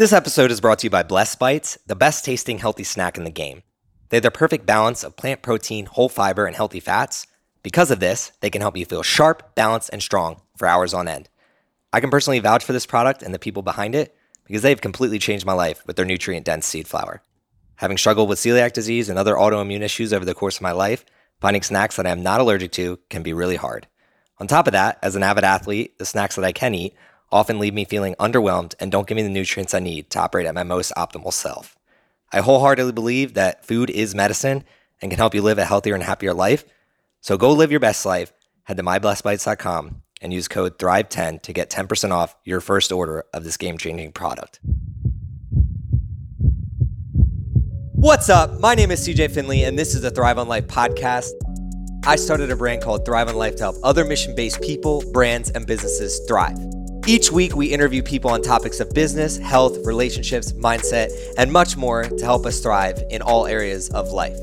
This episode is brought to you by Blessed Bites, the best tasting healthy snack in the game. They have the perfect balance of plant protein, whole fiber, and healthy fats. Because of this, they can help you feel sharp, balanced, and strong for hours on end. I can personally vouch for this product and the people behind it because they've completely changed my life with their nutrient dense seed flour. Having struggled with celiac disease and other autoimmune issues over the course of my life, finding snacks that I am not allergic to can be really hard. On top of that, as an avid athlete, the snacks that I can eat often leave me feeling underwhelmed and don't give me the nutrients I need to operate at my most optimal self. I wholeheartedly believe that food is medicine and can help you live a healthier and happier life. So go live your best life. Head to myblessedbites.com and use code THRIVE10 to get 10% off your first order of this game changing product. What's up? My name is CJ Finley, and this is the Thrive on Life podcast. I started a brand called Thrive on Life to help other mission based people, brands, and businesses thrive. Each week, we interview people on topics of business, health, relationships, mindset, and much more to help us thrive in all areas of life.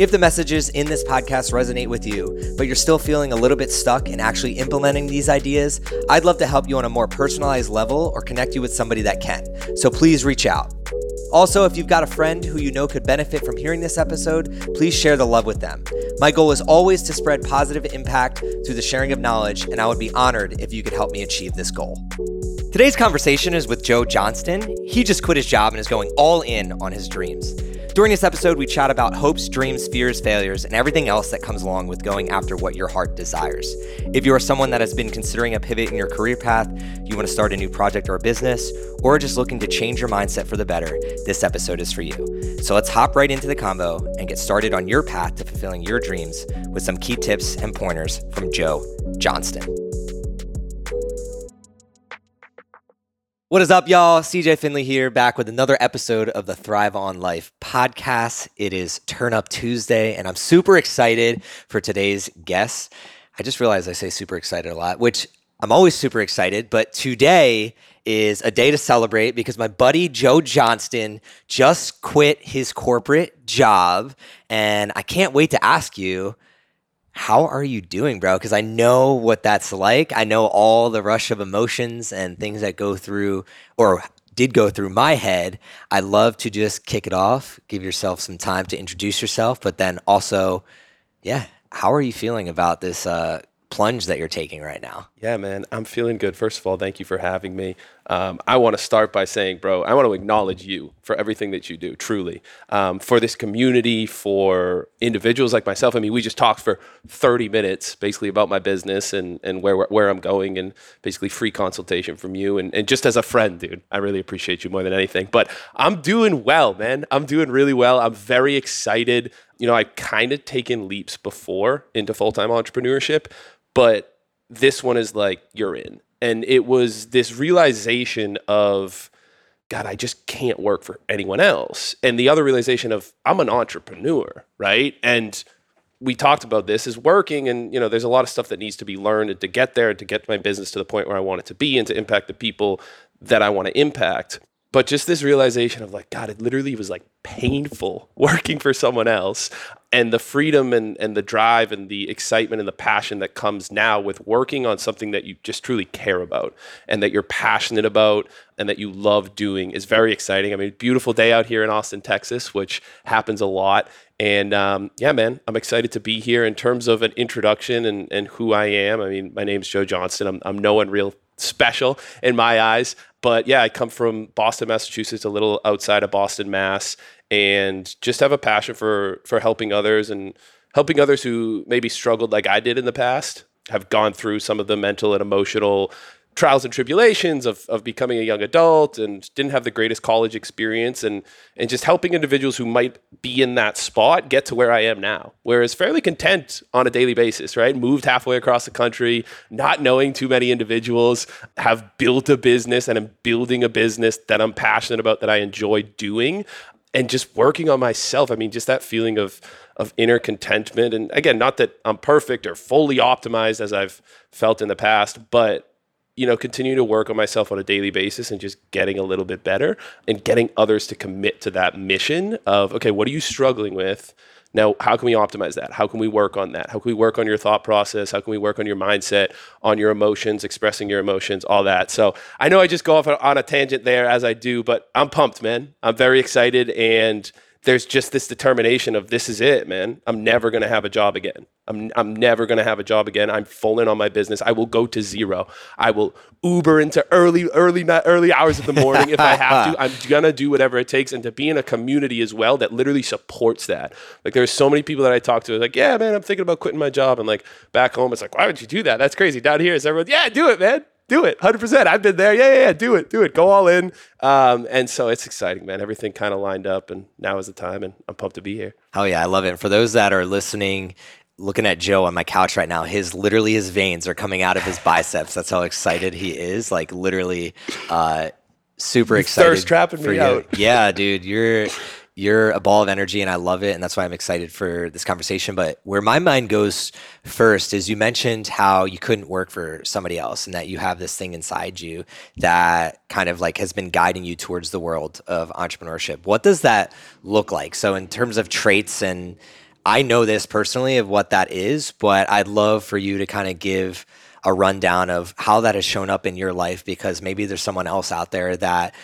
If the messages in this podcast resonate with you, but you're still feeling a little bit stuck in actually implementing these ideas, I'd love to help you on a more personalized level or connect you with somebody that can. So please reach out. Also, if you've got a friend who you know could benefit from hearing this episode, please share the love with them. My goal is always to spread positive impact through the sharing of knowledge, and I would be honored if you could help me achieve this goal. Today's conversation is with Joe Johnston. He just quit his job and is going all in on his dreams. During this episode, we chat about hopes, dreams, fears, failures, and everything else that comes along with going after what your heart desires. If you are someone that has been considering a pivot in your career path, you want to start a new project or a business, or just looking to change your mindset for the better, this episode is for you. So let's hop right into the combo and get started on your path to fulfilling your dreams with some key tips and pointers from Joe Johnston. What is up, y'all? CJ Finley here, back with another episode of the Thrive on Life podcast. It is Turn Up Tuesday, and I'm super excited for today's guest. I just realized I say super excited a lot, which I'm always super excited, but today is a day to celebrate because my buddy Joe Johnston just quit his corporate job, and I can't wait to ask you how are you doing, bro? Because I know what that's like. I know all the rush of emotions and things that go through or did go through my head. I love to just kick it off, give yourself some time to introduce yourself, but then also, yeah, how are you feeling about this uh, plunge that you're taking right now? Yeah, man, I'm feeling good. First of all, thank you for having me. Um, I want to start by saying, bro, I want to acknowledge you for everything that you do, truly. Um, for this community, for individuals like myself. I mean, we just talked for 30 minutes basically about my business and, and where, where I'm going and basically free consultation from you. And, and just as a friend, dude, I really appreciate you more than anything. But I'm doing well, man. I'm doing really well. I'm very excited. You know, I've kind of taken leaps before into full time entrepreneurship, but this one is like, you're in. And it was this realization of god i just can't work for anyone else. And the other realization of i'm an entrepreneur right? And we talked about this is working and you know there's a lot of stuff that needs to be learned to get there to get my business to the point where i want it to be and to impact the people that i want to impact but just this realization of like god it literally was like painful working for someone else and the freedom and, and the drive and the excitement and the passion that comes now with working on something that you just truly care about and that you're passionate about and that you love doing is very exciting. I mean, beautiful day out here in Austin, Texas, which happens a lot. And um, yeah, man, I'm excited to be here in terms of an introduction and, and who I am. I mean, my name's Joe Johnston. I'm, I'm no one real special in my eyes. But yeah, I come from Boston, Massachusetts, a little outside of Boston, Mass, and just have a passion for for helping others and helping others who maybe struggled like I did in the past, have gone through some of the mental and emotional trials and tribulations of, of becoming a young adult and didn't have the greatest college experience and and just helping individuals who might be in that spot get to where I am now. Whereas fairly content on a daily basis, right? Moved halfway across the country, not knowing too many individuals, have built a business and I'm building a business that I'm passionate about that I enjoy doing and just working on myself. I mean, just that feeling of of inner contentment and again, not that I'm perfect or fully optimized as I've felt in the past, but you know, continue to work on myself on a daily basis and just getting a little bit better and getting others to commit to that mission of, okay, what are you struggling with? Now, how can we optimize that? How can we work on that? How can we work on your thought process? How can we work on your mindset, on your emotions, expressing your emotions, all that? So I know I just go off on a tangent there as I do, but I'm pumped, man. I'm very excited. And there's just this determination of this is it, man. I'm never going to have a job again. I'm, I'm never going to have a job again. I'm full in on my business. I will go to zero. I will Uber into early, early, early hours of the morning if I have to. I'm going to do whatever it takes. And to be in a community as well that literally supports that. Like there's so many people that I talk to like, yeah, man, I'm thinking about quitting my job. And like back home, it's like, why would you do that? That's crazy. Down here, it's everyone, yeah, do it, man do it 100% i've been there. Yeah yeah, yeah. Do it do it. Go all in. Um, and so it's exciting man. Everything kind of lined up and now is the time and i'm pumped to be here. Oh yeah i love it. And for those that are listening looking at joe on my couch right now his literally his veins are coming out of his biceps. That's how excited he is. Like literally uh, super excited thirst trapping me you. out. Yeah dude you're you're a ball of energy and I love it. And that's why I'm excited for this conversation. But where my mind goes first is you mentioned how you couldn't work for somebody else and that you have this thing inside you that kind of like has been guiding you towards the world of entrepreneurship. What does that look like? So, in terms of traits, and I know this personally of what that is, but I'd love for you to kind of give a rundown of how that has shown up in your life because maybe there's someone else out there that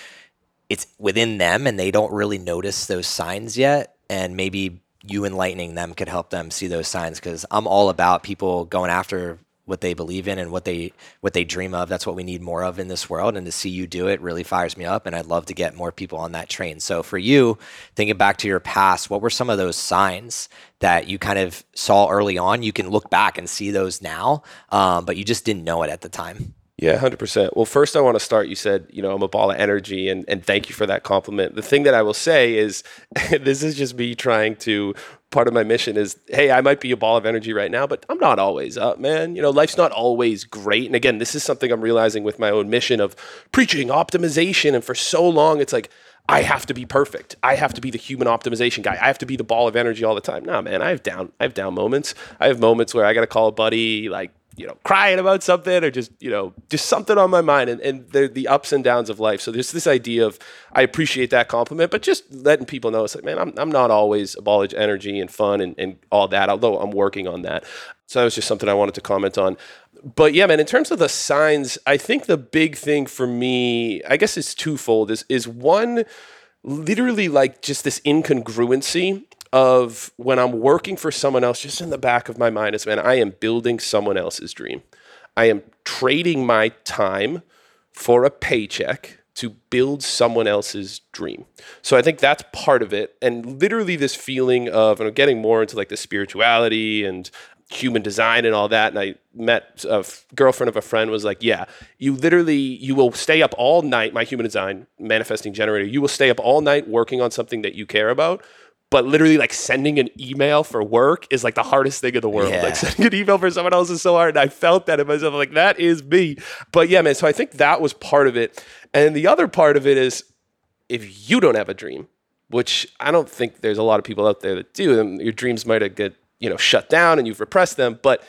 it's within them and they don't really notice those signs yet. And maybe you enlightening them could help them see those signs because i'm all about people going after what they believe in and what they what they dream of. That's what we need more of in this world. And to see you do it really fires me up and i'd love to get more people on that train. So for you thinking back to your past what were some of those signs that you kind of saw early on? You can look back and see those now um, but you just didn't know it at the time yeah, 100%. Well, first, I want to start. You said, you know, I'm a ball of energy, and, and thank you for that compliment. The thing that I will say is, this is just me trying to, part of my mission is, hey, I might be a ball of energy right now, but I'm not always up, man. You know, life's not always great. And again, this is something I'm realizing with my own mission of preaching optimization. And for so long, it's like, I have to be perfect. I have to be the human optimization guy. I have to be the ball of energy all the time. Nah, man, I have down, I have down moments. I have moments where I got to call a buddy, like, you know, crying about something or just, you know, just something on my mind and, and the, the ups and downs of life. So there's this idea of, I appreciate that compliment, but just letting people know, it's like, man, I'm, I'm not always a ball of energy and fun and, and all that, although I'm working on that. So that was just something I wanted to comment on. But yeah, man, in terms of the signs, I think the big thing for me, I guess it's twofold, is, is one, literally like just this incongruency of when I'm working for someone else, just in the back of my mind is, man, I am building someone else's dream. I am trading my time for a paycheck to build someone else's dream. So I think that's part of it. And literally this feeling of, and I'm getting more into like the spirituality and human design and all that. And I met a f- girlfriend of a friend was like, yeah, you literally, you will stay up all night, my human design manifesting generator, you will stay up all night working on something that you care about but literally like sending an email for work is like the hardest thing in the world. Yeah. Like sending an email for someone else is so hard. And I felt that in myself. I'm like, that is me. But yeah, man. So I think that was part of it. And the other part of it is if you don't have a dream, which I don't think there's a lot of people out there that do, and your dreams might have get, you know, shut down and you've repressed them. But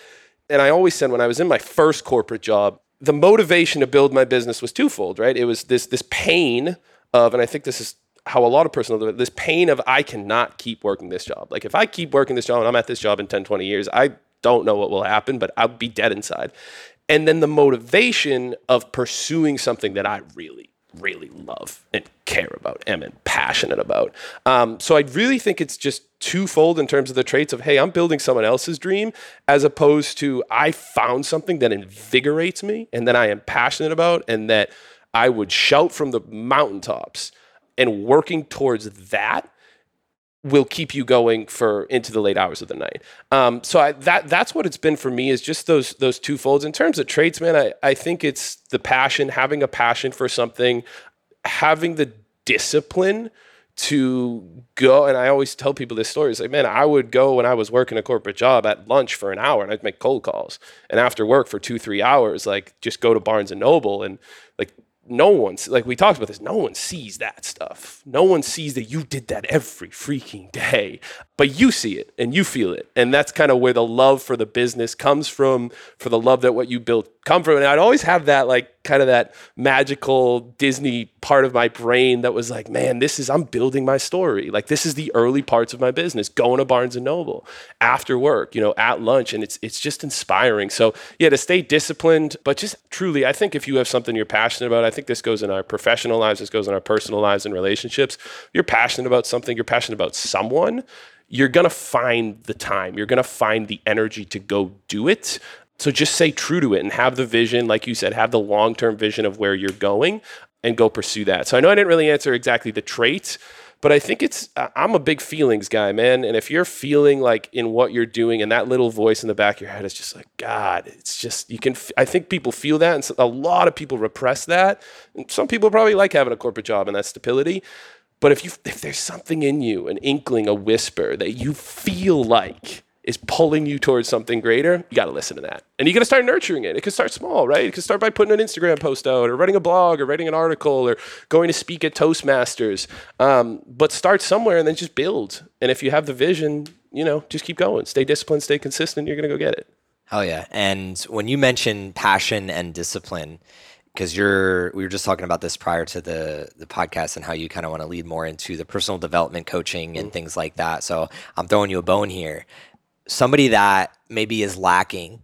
and I always said when I was in my first corporate job, the motivation to build my business was twofold, right? It was this this pain of, and I think this is how a lot of personal this pain of I cannot keep working this job. Like if I keep working this job and I'm at this job in 10, 20 years, I don't know what will happen, but I'll be dead inside. And then the motivation of pursuing something that I really, really love and care about and passionate about. Um, so I really think it's just twofold in terms of the traits of, hey, I'm building someone else's dream, as opposed to I found something that invigorates me and that I am passionate about and that I would shout from the mountaintops and working towards that will keep you going for into the late hours of the night. Um, so I, that that's what it's been for me is just those those two folds. In terms of traits, man, I, I think it's the passion, having a passion for something, having the discipline to go. And I always tell people this story. It's like, man, I would go when I was working a corporate job at lunch for an hour and I'd make cold calls. And after work for two, three hours, like just go to Barnes and Noble and like no one's like we talked about this no one sees that stuff. No one sees that you did that every freaking day but you see it and you feel it. And that's kind of where the love for the business comes from for the love that what you built come from. And i'd always have that like kind of that magical disney part of my brain that was like man this is i'm building my story. Like this is the early parts of my business going to barnes and noble after work you know at lunch. And it's it's just inspiring. So yeah to stay disciplined but just truly i think if you have something you're passionate about i think this goes in our professional lives this goes in our personal lives and relationships. You're passionate about something you're passionate about someone you're going to find the time. You're going to find the energy to go do it. So just stay true to it and have the vision, like you said, have the long term vision of where you're going and go pursue that. So I know I didn't really answer exactly the traits, but I think it's, I'm a big feelings guy, man. And if you're feeling like in what you're doing and that little voice in the back of your head is just like, God, it's just, you can, I think people feel that. And a lot of people repress that. And some people probably like having a corporate job and that stability. But if you if there's something in you, an inkling, a whisper that you feel like is pulling you towards something greater, you got to listen to that. And you got to start nurturing it. It can start small, right? It can start by putting an Instagram post out or writing a blog or writing an article or going to speak at Toastmasters. Um, but start somewhere and then just build. And if you have the vision, you know, just keep going. Stay disciplined, stay consistent. You're going to go get it. Hell yeah. And when you mention passion and discipline, because you're we were just talking about this prior to the the podcast and how you kind of want to lead more into the personal development coaching and mm. things like that. So I'm throwing you a bone here. Somebody that maybe is lacking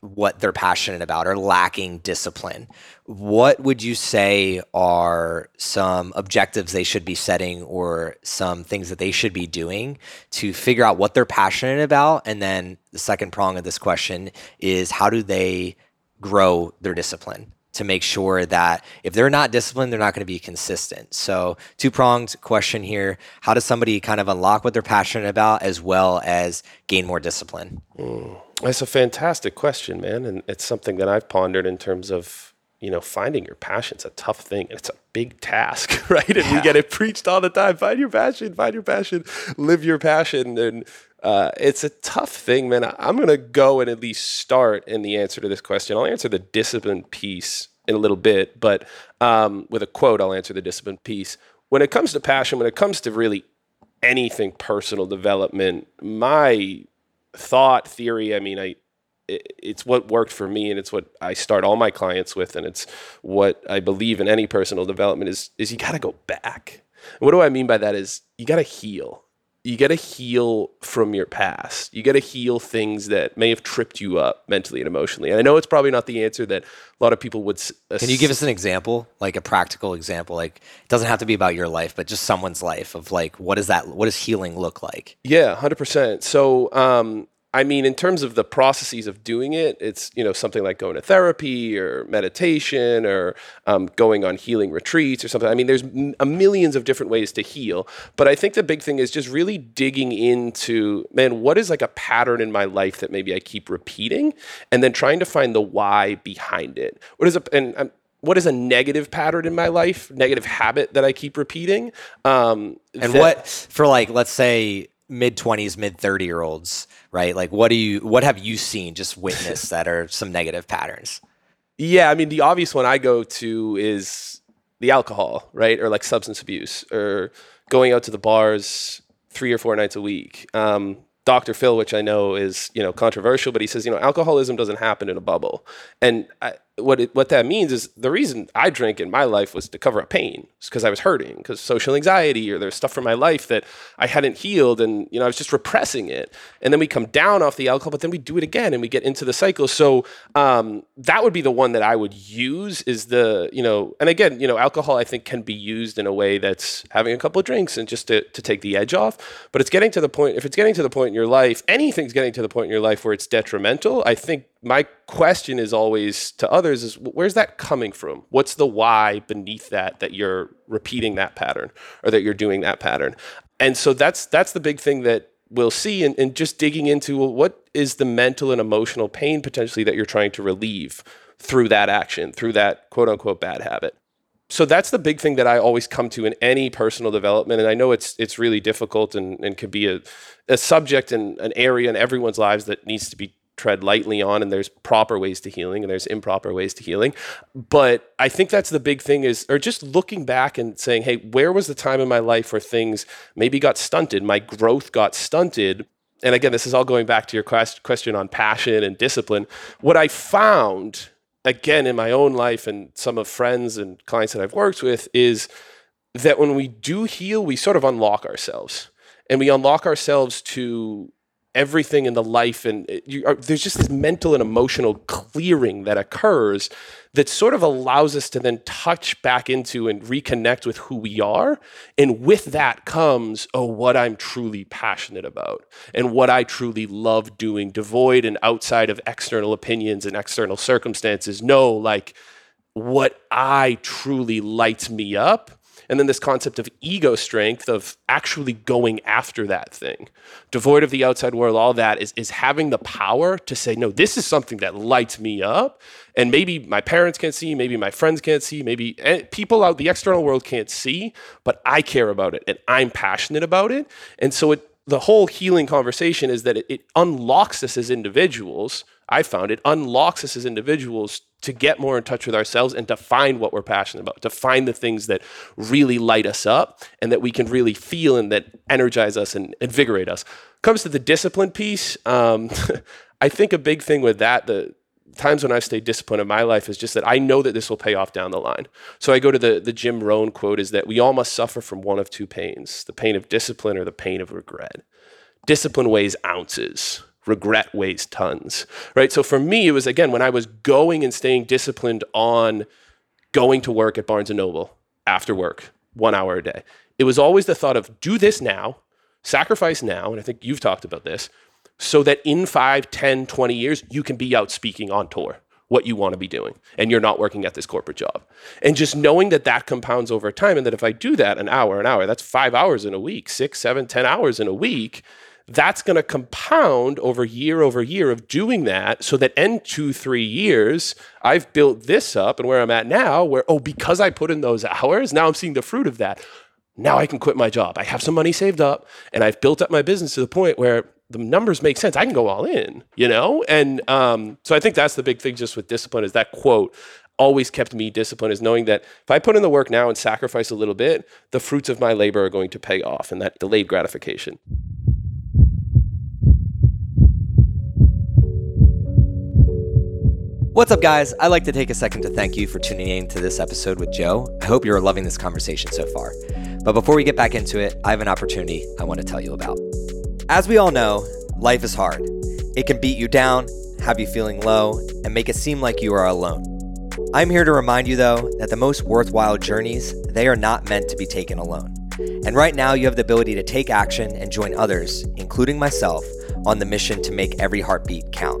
what they're passionate about or lacking discipline. What would you say are some objectives they should be setting or some things that they should be doing to figure out what they're passionate about? And then the second prong of this question is how do they grow their discipline? To make sure that if they're not disciplined, they're not going to be consistent. So, two pronged question here How does somebody kind of unlock what they're passionate about as well as gain more discipline? Mm. That's a fantastic question, man. And it's something that I've pondered in terms of, you know, finding your passion's a tough thing. and It's a big task, right? And yeah. we get it preached all the time. Find your passion, find your passion, live your passion. And uh, it's a tough thing, man. I'm going to go and at least start in the answer to this question. I'll answer the discipline piece in a little bit, but um, with a quote, I'll answer the discipline piece. When it comes to passion, when it comes to really anything personal development, my thought theory, I mean, I it's what worked for me and it's what I start all my clients with and it's what I believe in any personal development is is you got to go back. what do I mean by that is you got to heal you got to heal from your past. You got to heal things that may have tripped you up mentally and emotionally. And I know it's probably not the answer that a lot of people would. Uh, Can you give us an example, like a practical example? Like it doesn't have to be about your life, but just someone's life of like what does that what does healing look like? Yeah, hundred percent. So um, I mean, in terms of the processes of doing it, it's you know something like going to therapy or meditation or um, going on healing retreats or something. I mean, there's m- millions of different ways to heal, but I think the big thing is just really digging into man, what is like a pattern in my life that maybe I keep repeating, and then trying to find the why behind it. What is a and um, what is a negative pattern in my life, negative habit that I keep repeating? Um, and that, what for like let's say mid 20s mid 30 year olds right? Like what do you what have you seen just witnessed that are some negative patterns? Yeah i mean the obvious one i go to is the alcohol right? Or like substance abuse or going out to the bars three or four nights a week. Um, Dr. Phil, which I know is you know controversial, but he says you know alcoholism doesn't happen in a bubble, and I, what it, what that means is the reason I drank in my life was to cover up pain, because I was hurting, because social anxiety or there's stuff from my life that I hadn't healed, and you know I was just repressing it, and then we come down off the alcohol, but then we do it again, and we get into the cycle. So um, that would be the one that I would use is the you know, and again you know alcohol I think can be used in a way that's having a couple of drinks and just to, to take the edge off, but it's getting to the point if it's getting to the point in your life, anything's getting to the point in your life where it's detrimental. I think my question is always to others is where's that coming from what's the why beneath that that you're repeating that pattern or that you're doing that pattern and so that's that's the big thing that we'll see and, and just digging into well, what is the mental and emotional pain potentially that you're trying to relieve through that action through that quote unquote bad habit so that's the big thing that I always come to in any personal development. And I know it's it's really difficult and, and can be a, a subject and an area in everyone's lives that needs to be tread lightly on and there's proper ways to healing and there's improper ways to healing. But i think that's the big thing is or just looking back and saying hey where was the time in my life where things maybe got stunted? My growth got stunted. And again this is all going back to your quest- question on passion and discipline. What i found again in my own life and some of friends and clients that i've worked with is that when we do heal we sort of unlock ourselves. And we unlock ourselves to everything in the life and uh, are, uh, there's just this mental and emotional clearing that occurs that sort of allows us to then touch back into and reconnect with who we are. And with that comes oh what i'm truly passionate about and what i truly love doing devoid and outside of external opinions and external circumstances. No like what i truly lights me up and then this concept of ego strength of actually going after that thing. Devoid of the outside world all that is, is having the power to say no this is something that lights me up. And maybe my parents can't see maybe my friends can't see maybe eh, people out the external world can't see but i care about it and i'm passionate about it. And so it the whole healing conversation is that it, it unlocks us as individuals i found it unlocks us as individuals to get more in touch with ourselves and to find what we're passionate about, to find the things that really light us up and that we can really feel and that energize us and invigorate us. Comes to the discipline piece, um, I think a big thing with that, the times when I've stayed disciplined in my life is just that I know that this will pay off down the line. So I go to the, the Jim Rohn quote is that we all must suffer from one of two pains, the pain of discipline or the pain of regret. Discipline weighs ounces regret weighs tons, right? So for me, it was again when I was going and staying disciplined on going to work at Barnes and Noble after work, one hour a day. It was always the thought of do this now, sacrifice now, and I think you've talked about this, so that in 5, 10, 20 years, you can be out speaking on tour what you want to be doing and you're not working at this corporate job. And just knowing that that compounds over time and that if I do that an hour, an hour, that's five hours in a week, six, seven, ten hours in a week that's going to compound over year over year of doing that so that in two, three years, I've built this up and where I'm at now, where, oh, because I put in those hours, now I'm seeing the fruit of that. Now I can quit my job. I have some money saved up and I've built up my business to the point where the numbers make sense. I can go all in, you know? And um, so I think that's the big thing just with discipline is that quote always kept me disciplined is knowing that if I put in the work now and sacrifice a little bit, the fruits of my labor are going to pay off and that delayed gratification. What's up, guys? I'd like to take a second to thank you for tuning in to this episode with Joe. I hope you're loving this conversation so far. But before we get back into it, I have an opportunity I want to tell you about. As we all know, life is hard. It can beat you down, have you feeling low, and make it seem like you are alone. I'm here to remind you though that the most worthwhile journeys, they are not meant to be taken alone. And right now you have the ability to take action and join others, including myself, on the mission to make every heartbeat count.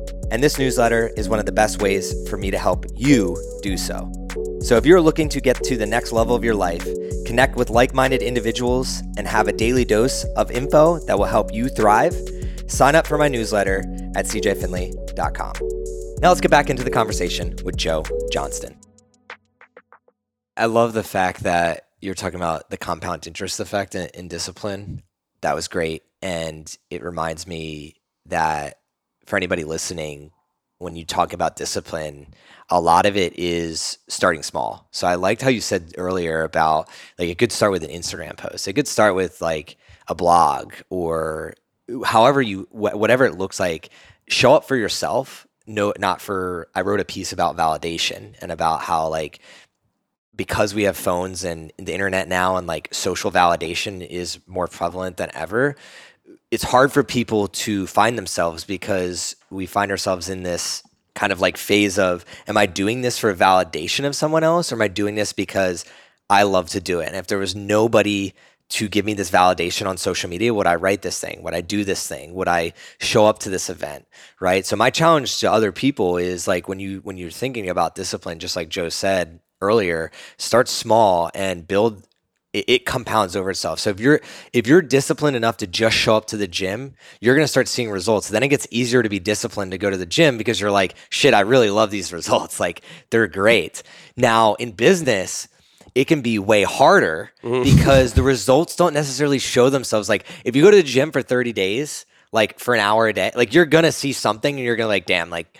And this newsletter is one of the best ways for me to help you do so. So if you're looking to get to the next level of your life, connect with like minded individuals, and have a daily dose of info that will help you thrive, sign up for my newsletter at cjfinley.com. Now let's get back into the conversation with Joe Johnston. I love the fact that you're talking about the compound interest effect in, in discipline. That was great. And it reminds me that for anybody listening, when you talk about discipline, a lot of it is starting small. So I liked how you said earlier about like it could start with an Instagram post. It could start with like a blog or however you whatever it looks like. Show up for yourself. No, not for. I wrote a piece about validation and about how like because we have phones and the internet now and like social validation is more prevalent than ever it's hard for people to find themselves because we find ourselves in this kind of like phase of am I doing this for validation of someone else or am I doing this because I love to do it? And if there was nobody to give me this validation on social media? Would I write this thing? Would I do this thing? Would I show up to this event? Right. So my challenge to other people is like when you when you're thinking about discipline, just like Joe said earlier, start small and build it, it compounds over itself. So if you're if you're disciplined enough to just show up to the gym, you're gonna start seeing results. Then it gets easier to be disciplined to go to the gym because you're like, shit, I really love these results. Like they're great. Now in business, it can be way harder mm-hmm. because the results don't necessarily show themselves. Like if you go to the gym for 30 days, like for an hour a day, like you're gonna see something and you're gonna like, damn, like,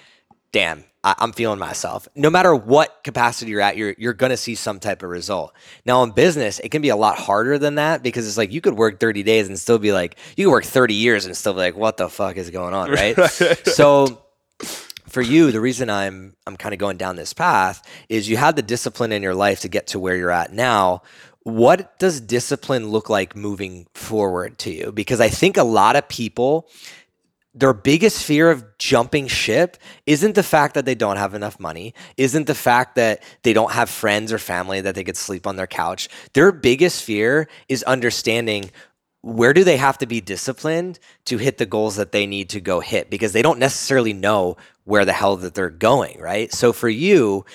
damn, I, am feeling myself. No matter what capacity you're at, you're you're gonna see some type of result. Now in business, it can be a lot harder than that because it's like you could work 30 days and still be like, you could work 30 years and still be like, what the fuck is going on, right? so for you, the reason I'm I'm kind of going down this path is you had the discipline in your life to get to where you're at now. What does discipline look like moving forward to you? Because I think a lot of people their biggest fear of jumping ship isn't the fact that they don't have enough money, isn't the fact that they don't have friends or family that they could sleep on their couch. Their biggest fear is understanding where do they have to be disciplined to hit the goals that they need to go hit because they don't necessarily know where the hell that they're going, right? So for you,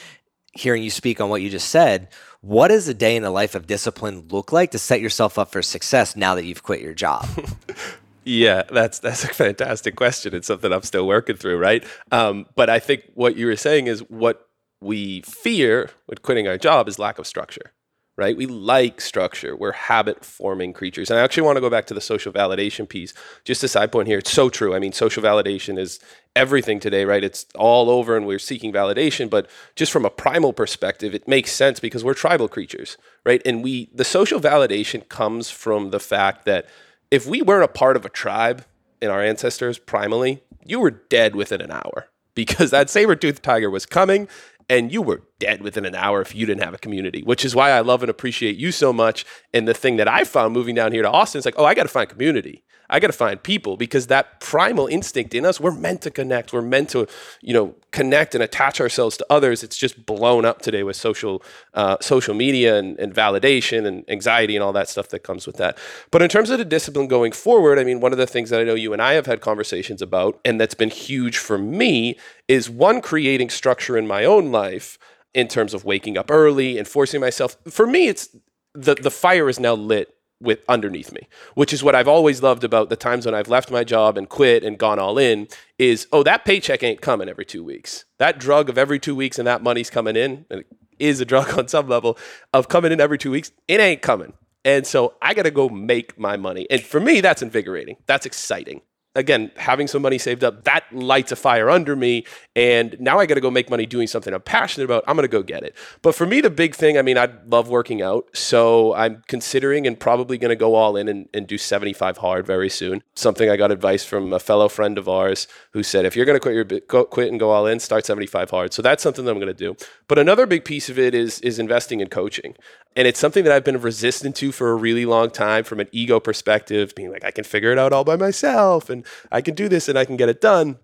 hearing you speak on what you just said, what does a day in the life of discipline look like to set yourself up for success now that you've quit your job? Yeah, that's that's a fantastic question. It's something I'm still working through, right? Um, but I think what you were saying is what we fear with quitting our job is lack of structure right? We like structure. We're habit forming creatures. And I actually want to go back to the social validation piece. Just a side point here. It's so true. I mean, social validation is everything today, right? It's all over and we're seeking validation. But just from a primal perspective, it makes sense because we're tribal creatures, right? And we, the social validation comes from the fact that if we weren't a part of a tribe in our ancestors primally, you were dead within an hour because that saber-toothed tiger was coming and you were dead within an hour if you didn't have a community, which is why I love and appreciate you so much. And the thing that I found moving down here to Austin is like, oh, I got to find community. I got to find people because that primal instinct in us, we're meant to connect. We're meant to, you know, connect and attach ourselves to others. It's just blown up today with social, uh, social media and, and validation and anxiety and all that stuff that comes with that. But in terms of the discipline going forward, I mean, one of the things that I know you and I have had conversations about, and that's been huge for me, is one creating structure in my own life in terms of waking up early and forcing myself. For me, it's the the fire is now lit with underneath me, which is what I've always loved about the times when I've left my job and quit and gone all in is, oh, that paycheck ain't coming every two weeks. That drug of every two weeks and that money's coming in, and it is a drug on some level of coming in every two weeks, it ain't coming. And so I got to go make my money. And for me, that's invigorating. That's exciting again, having some money saved up, that lights a fire under me. And now I got to go make money doing something I'm passionate about. I'm going to go get it. But for me, the big thing, I mean, I love working out. So I'm considering and probably going to go all in and, and do 75 hard very soon. Something I got advice from a fellow friend of ours who said, if you're going to quit your go, quit and go all in, start 75 hard. So that's something that I'm going to do. But another big piece of it is is investing in coaching. And it's something that I've been resistant to for a really long time from an ego perspective, being like, I can figure it out all by myself and I can do this and I can get it done.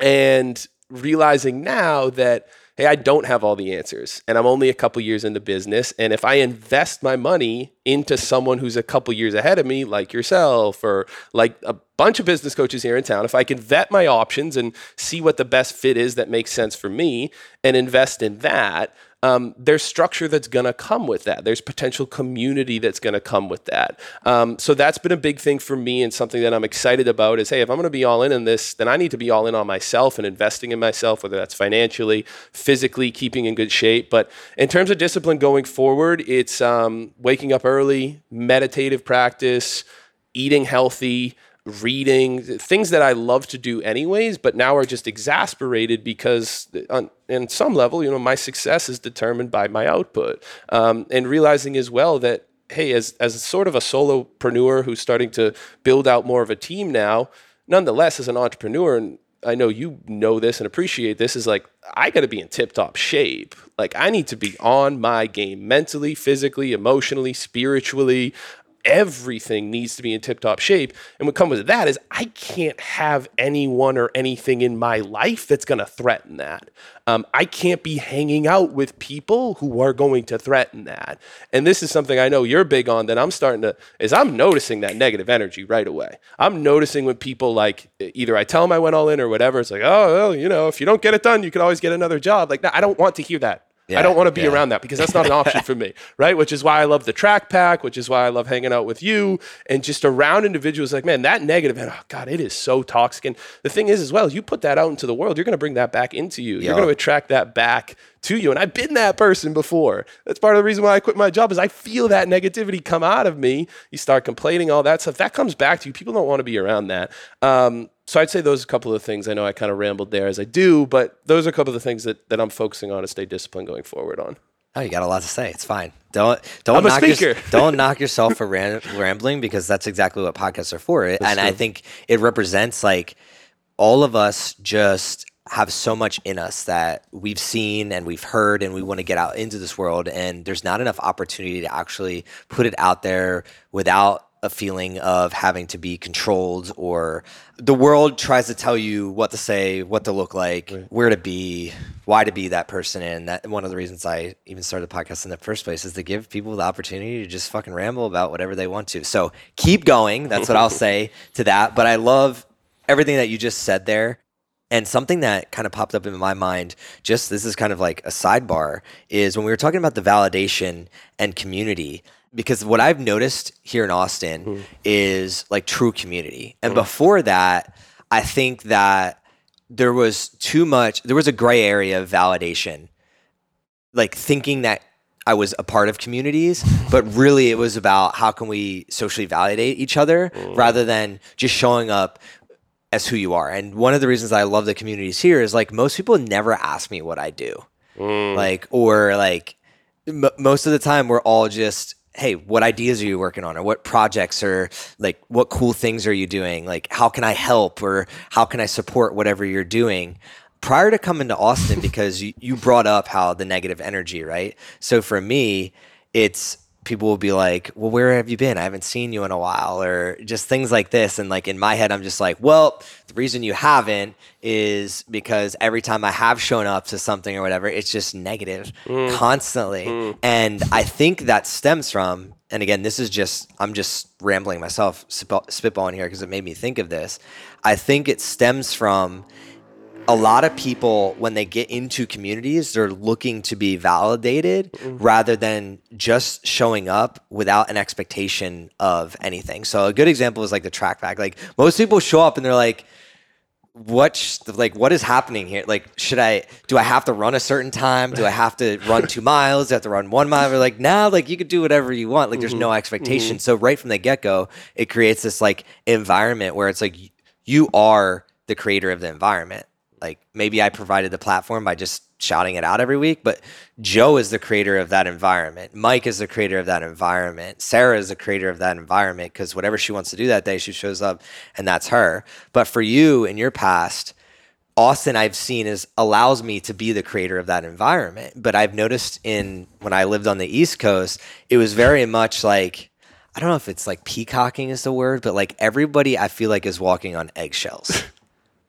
And realizing now that, hey, I don't have all the answers and I'm only a couple years into business. And if I invest my money into someone who's a couple years ahead of me, like yourself or like a bunch of business coaches here in town, if I can vet my options and see what the best fit is that makes sense for me and invest in that, um, there's structure that's going to come with that. There's potential community that's going to come with that. Um, so that's been a big thing for me and something that I'm excited about is, hey, if I'm going to be all in in this, then I need to be all in on myself and investing in myself, whether that's financially, physically, keeping in good shape. But in terms of discipline going forward, it's um, waking up early, meditative practice, eating healthy, reading, things that I love to do anyways, but now are just exasperated because on in some level, you know, my success is determined by my output. Um, and realizing as well that, hey, as, as sort of a solopreneur who's starting to build out more of a team now, nonetheless, as an entrepreneur, and I know you know this and appreciate this, is like, I got to be in tip top shape. Like, I need to be on my game mentally, physically, emotionally, spiritually everything needs to be in tip top shape. And what comes with that is I can't have anyone or anything in my life that's going to threaten that. Um, I can't be hanging out with people who are going to threaten that. And this is something I know you're big on that I'm starting to, is I'm noticing that negative energy right away. I'm noticing when people like, either I tell them I went all in or whatever, it's like, oh, well, you know, if you don't get it done, you can always get another job. Like, I don't want to hear that. Yeah, I don't want to be yeah. around that because that's not an option for me, right? Which is why I love the track pack, which is why I love hanging out with you and just around individuals like, man, that negative, and oh God, it is so toxic. And the thing is, as well, you put that out into the world, you're going to bring that back into you. Yep. You're going to attract that back to you. And I've been that person before. That's part of the reason why I quit my job is I feel that negativity come out of me. You start complaining, all that stuff. That comes back to you. People don't want to be around that. Um, so I'd say those are a couple of things. I know I kind of rambled there as I do, but those are a couple of the things that, that I'm focusing on to stay disciplined going forward on. Oh, you got a lot to say. It's fine. Don't don't knock your, don't knock yourself for ram- rambling because that's exactly what podcasts are for. That's and true. I think it represents like all of us just have so much in us that we've seen and we've heard and we want to get out into this world and there's not enough opportunity to actually put it out there without a feeling of having to be controlled or the world tries to tell you what to say, what to look like, right. where to be, why to be that person. And that one of the reasons I even started the podcast in the first place is to give people the opportunity to just fucking ramble about whatever they want to. So keep going. That's what I'll say to that. But I love everything that you just said there. And something that kind of popped up in my mind, just this is kind of like a sidebar, is when we were talking about the validation and community because what I've noticed here in Austin mm. is like true community. And mm. before that, I think that there was too much, there was a gray area of validation, like thinking that I was a part of communities, but really it was about how can we socially validate each other mm. rather than just showing up as who you are. And one of the reasons I love the communities here is like most people never ask me what I do. Mm. Like, or like, m- most of the time we're all just hey what ideas are you working on? Or what projects or like what cool things are you doing? Like how can i help? Or how can i support whatever you're doing? Prior to coming to austin because you, you brought up how the negative energy right? So for me it's people will be like, "Well, where have you been? I haven't seen you in a while," or just things like this. And like in my head, I'm just like, "Well, the reason you haven't is because every time I have shown up to something or whatever, it's just negative mm. constantly." Mm. And I think that stems from, and again, this is just I'm just rambling myself, spitballing here because it made me think of this. I think it stems from a lot of people when they get into communities they're looking to be validated mm-hmm. rather than just showing up without an expectation of anything. So a good example is like the track pack. Like most people show up and they're like what sh- like what is happening here? Like should i do i have to run a certain time? Do i have to run two miles? Do i have to run one mile? Or like now nah, like you could do whatever you want. Like mm-hmm. there's no expectation. Mm-hmm. so right from the get-go it creates this like environment where it's like you are the creator of the environment like maybe I provided the platform by just shouting it out every week, but Joe is the creator of that environment. Mike is the creator of that environment. Sarah is the creator of that environment because whatever she wants to do that day, she shows up and that's her. But for you in your past, Austin I've seen is allows me to be the creator of that environment. But I've noticed in when I lived on the East Coast, it was very much like I don't know if it's like peacocking is the word, but like everybody I feel like is walking on eggshells.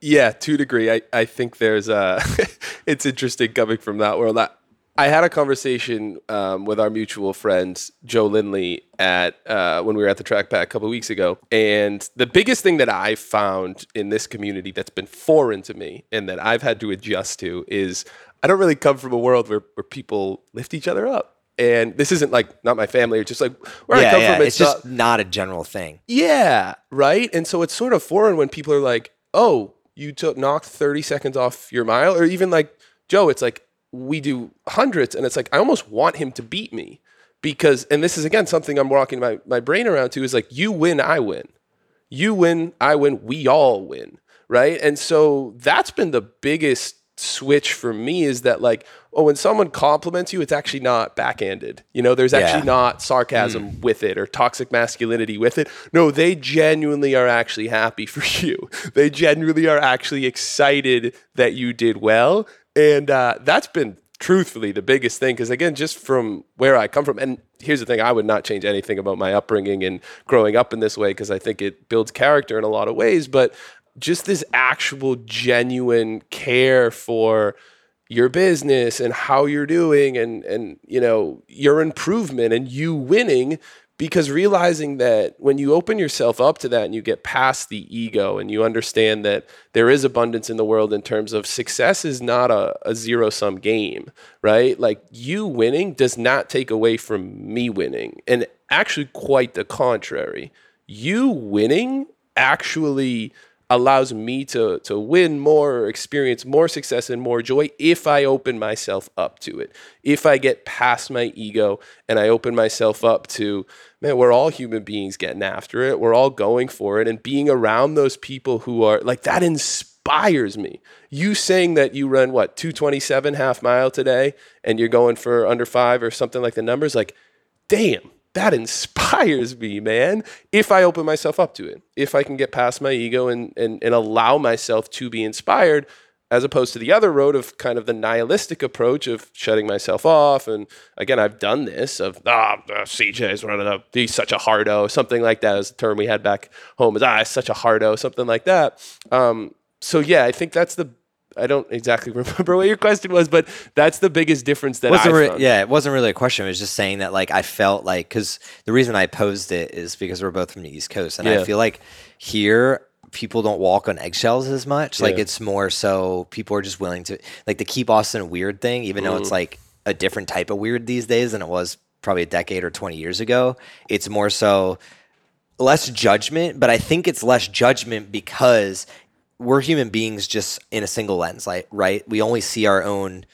Yeah, to a degree. I, I think there's uh it's interesting coming from that world. I, I had a conversation um, with our mutual friend Joe Lindley at uh, when we were at the track pack a couple weeks ago, and the biggest thing that I found in this community that's been foreign to me and that I've had to adjust to is I don't really come from a world where, where people lift each other up and this isn't like not my family it's just like where yeah, i come yeah. from it's, it's just not a general thing yeah right and so it's sort of foreign when people are like oh you took knocked 30 seconds off your mile or even like joe it's like we do hundreds and it's like i almost want him to beat me because and this is again something i'm walking my, my brain around to is like you win i win. You win i win we all win right? And so that's been the biggest switch for me is that like oh when someone compliments you it's actually not backhanded you know there's actually yeah. not sarcasm mm. with it or toxic masculinity with it no they genuinely are actually happy for you they genuinely are actually excited that you did well and uh, that's been truthfully the biggest thing because again just from where i come from and here's the thing i would not change anything about my upbringing and growing up in this way because i think it builds character in a lot of ways but just this actual genuine care for your business and how you're doing and and you know your improvement and you winning because realizing that when you open yourself up to that and you get past the ego and you understand that there is abundance in the world in terms of success is not a, a zero sum game, right? Like you winning does not take away from me winning. And actually, quite the contrary. You winning actually allows me to to win more or experience more success and more joy if I open myself up to it. If I get past my ego and I open myself up to man, we're all human beings getting after it. We're all going for it and being around those people who are like that inspires me. You saying that you run what 227 half mile today and you're going for under 5 or something like the numbers like damn that inspires me, man. If I open myself up to it, if I can get past my ego and, and, and allow myself to be inspired, as opposed to the other road of kind of the nihilistic approach of shutting myself off. And again, I've done this of, ah, oh, CJ's running up, he's such a hardo, something like that is the term we had back home is, ah, such a hardo, something like that. Um, so yeah, I think that's the I don't exactly remember what your question was, but that's the biggest difference that wasn't I re- found. yeah, it wasn't really a question. It was just saying that like I felt like because the reason I posed it is because we're both from the East Coast, and Yeah. I feel like here people don't walk on eggshells as much. Like Yeah. it's more so people are just willing to like the keep Austin weird thing, even though Mm-hmm. it's like a different type of weird these days than it was probably a decade or twenty years ago. It's more so less judgment, but I think it's less judgment because we're human beings just in a single lens, like right? We only see our own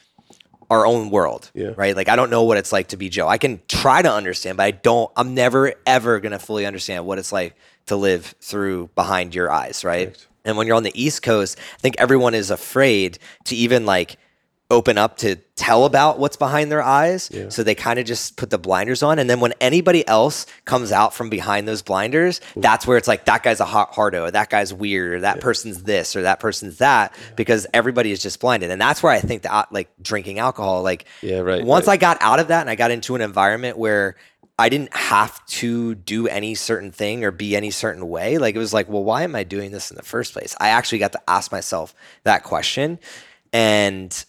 our own world, Yeah. right? Like I don't know what it's like to be Joe. I can try to understand, but I don't. I'm never ever gonna fully understand what it's like to live through behind your eyes, right? And when you're on the East Coast, I think everyone is afraid to even like open up to tell about what's behind their eyes. So they kind of just put the blinders on. And then when anybody else comes out from behind those blinders, that's where it's like, that guy's a hot hardo, that guy's weird, or that person's this, or that person's that, because everybody is just blinded. And that's where I think that uh, like drinking alcohol, like Yeah, right, once right. I got out of that and I got into an environment where I didn't have to do any certain thing or be any certain way. Like it was like, well, why am I doing this in the first place? I actually got to ask myself that question. And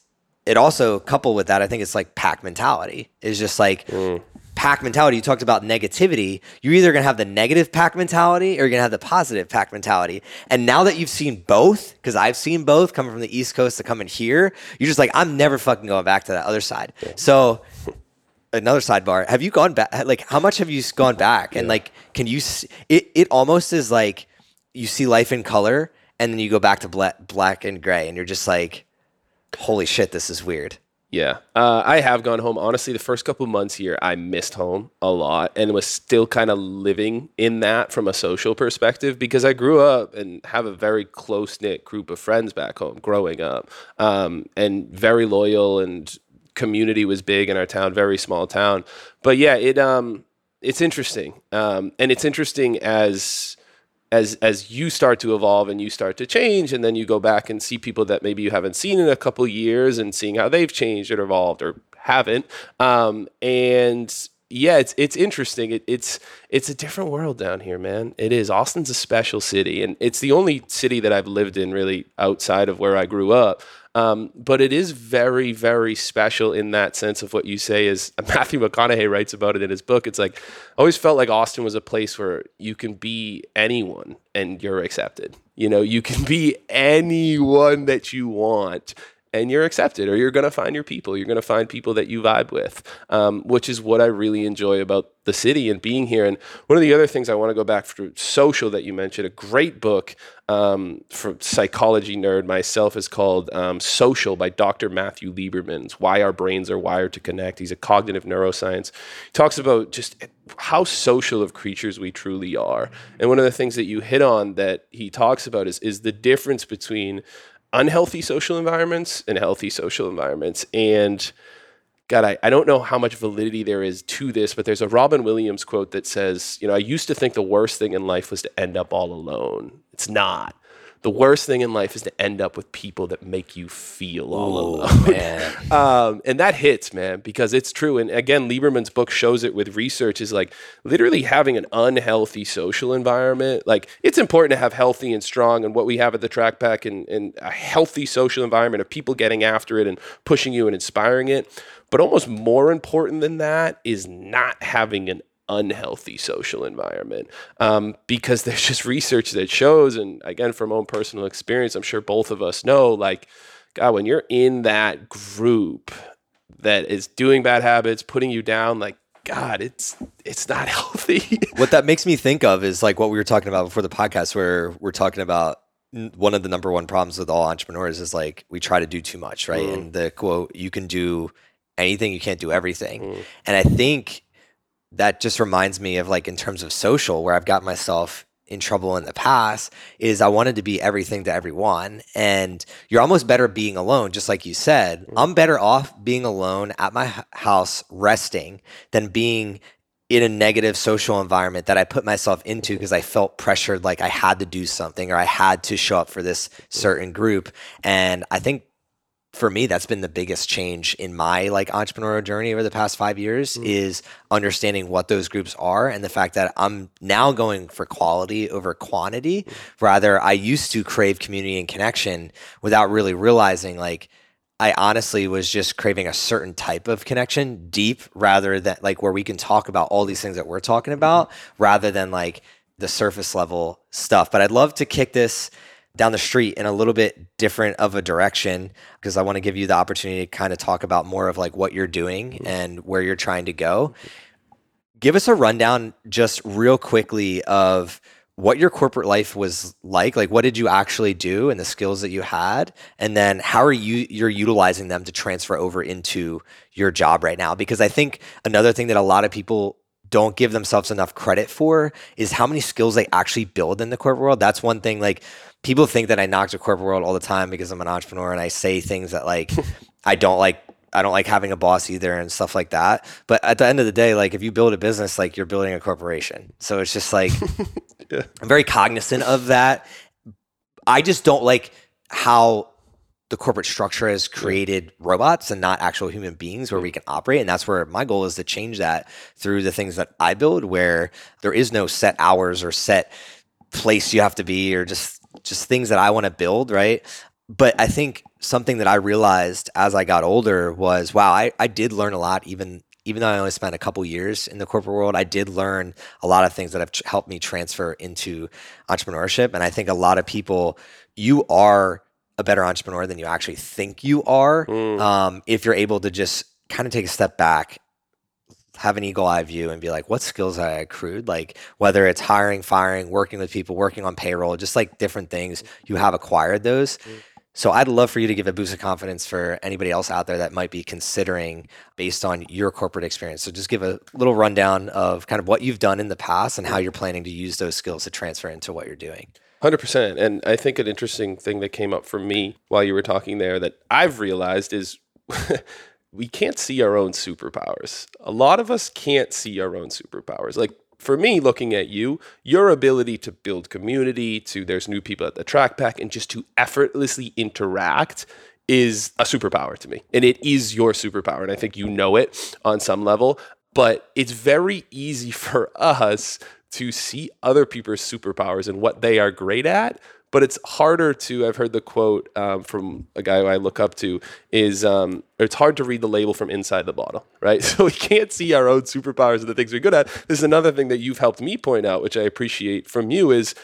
it also coupled with that, I think it's like pack mentality. It's just like mm. pack mentality. You talked about negativity. You're either gonna have the negative pack mentality or you're gonna have the positive pack mentality. And now that you've seen both, because I've seen both coming from the East Coast to coming here, you're just like, I'm never fucking going back to that other side. So another sidebar. Have you gone back? Like, how much have you gone back? And like, can you? It it almost is like you see life in color, and then you go back to black, black and gray, and you're just like, holy shit, this is weird. Yeah, uh, I have gone home. Honestly, the first couple months here, I missed home a lot and was still kind of living in that from a social perspective because I grew up and have a very close knit group of friends back home growing up, um, and very loyal and community was big in our town, very small town. But yeah, it um, it's interesting, um, and it's interesting as as as you start to evolve and you start to change and then you go back and see people that maybe you haven't seen in a couple years and seeing how they've changed or evolved or haven't. Um, and yeah it's it's interesting it, it's it's a different world down here man it is austin's a special city and it's the only city that i've lived in really outside of where i grew up um, but it is very, very special in that sense of what you say is Matthew McConaughey writes about it in his book. It's like, I always felt like Austin was a place where you can be anyone and you're accepted. You know, you can be anyone that you want and you're accepted or you're going to find your people you're going to find people that you vibe with um, which is what i really enjoy about the city and being here. And one of the other things i want to go back to social that you mentioned a great book um, for psychology nerd myself is called um, social by dr matthew lieberman it's why our brains are wired to connect. He's a cognitive neuroscience. He talks about just how social of creatures we truly are. And one of the things that you hit on that he talks about is, is the difference between unhealthy social environments and healthy social environments. And God, I, I don't know how much validity there is to this, but there's a Robin Williams quote that says, you know, I used to think the worst thing in life was to end up all alone. It's not. The worst thing in life is to end up with people that make you feel all Ooh, alone. man. um, and that hits, man, because it's true. And again, Lieberman's book shows it with research is like literally having an unhealthy social environment. Like it's important to have healthy and strong and what we have at the track pack and, and a healthy social environment of people getting after it and pushing you and inspiring it. But almost more important than that is not having an unhealthy social environment. Um, because there's just research that shows and again from own personal experience i'm sure both of us know like god when you're in that group that is doing bad habits putting you down like god it's it's not healthy. What that makes me think of is like what we were talking about before the podcast where we're talking about one of the number one problems with all entrepreneurs is like we try to do too much right? And the quote you can do anything you can't do everything. And i think that just reminds me of like in terms of social where i've got myself in trouble in the past is i wanted to be everything to everyone and you're almost better being alone just like you said. Mm-hmm. I'm better off being alone at my house resting than being in a negative social environment that I put myself into mm-hmm. because I felt pressured like I had to do something or I had to show up for this mm-hmm. certain group. And I think for me that's been the biggest change in my like entrepreneurial journey over the past 5 years mm. is understanding what those groups are and the fact that I'm now going for quality over quantity. Mm. Rather I used to crave community and connection without really realizing like I honestly was just craving a certain type of connection, deep, rather than like where we can talk about all these things that we're talking mm-hmm. about, rather than like the surface level stuff. But I'd love to kick this down the street in a little bit different of a direction because I want to give you the opportunity to kind of talk about more of like what you're doing mm-hmm. and where you're trying to go. Give us a rundown just real quickly of what your corporate life was like. Like what did you actually do and the skills that you had? And then how are you you're utilizing them to transfer over into your job right now? Because i think another thing that a lot of people don't give themselves enough credit for is how many skills they actually build in the corporate world that's one thing like people think that i knock the corporate world all the time because i'm an entrepreneur and i say things that like i don't like I don't like having a boss either and stuff like that. But at the end of the day, like if you build a business, like you're building a corporation. So it's just like Yeah. I'm very cognizant of that. I just don't like how the corporate structure has created robots and not actual human beings where we mm. can operate. And that's where my goal is to change that through the things that I build, where there is no set hours or set place you have to be or just just things that I want to build, right? But I think something that I realized as I got older was wow, I, I did learn a lot even even though I only spent a couple years in the corporate world, I did learn a lot of things that have helped me transfer into entrepreneurship. And I think a lot of people, you are a better entrepreneur than you actually think you are Mm. um, if you're able to just kind of take a step back have an eagle eye view and be like what skills i accrued? Like whether it's hiring firing working with people working on payroll just like different things you have acquired those. So i'd love for you to give a boost of confidence for anybody else out there that might be considering based on your corporate experience. So just give a little rundown of kind of what you've done in the past and how you're planning to use those skills to transfer into what you're doing Hundred percent, and I think an interesting thing that came up for me while you were talking there that I've realized is we can't see our own superpowers. A lot of us can't see our own superpowers. Like for me, looking at you, your ability to build community, to there's new people at the track pack, and just to effortlessly interact is a superpower to me. And it is your superpower. And I think you know it on some level. But it's very easy for us to see other people's superpowers and what they are great at. But it's harder to, I've heard the quote um, from a guy who I look up to, is um, it's hard to read the label from inside the bottle, right? So we can't see our own superpowers and the things we're good at. This is another thing that you've helped me point out, which I appreciate from you, is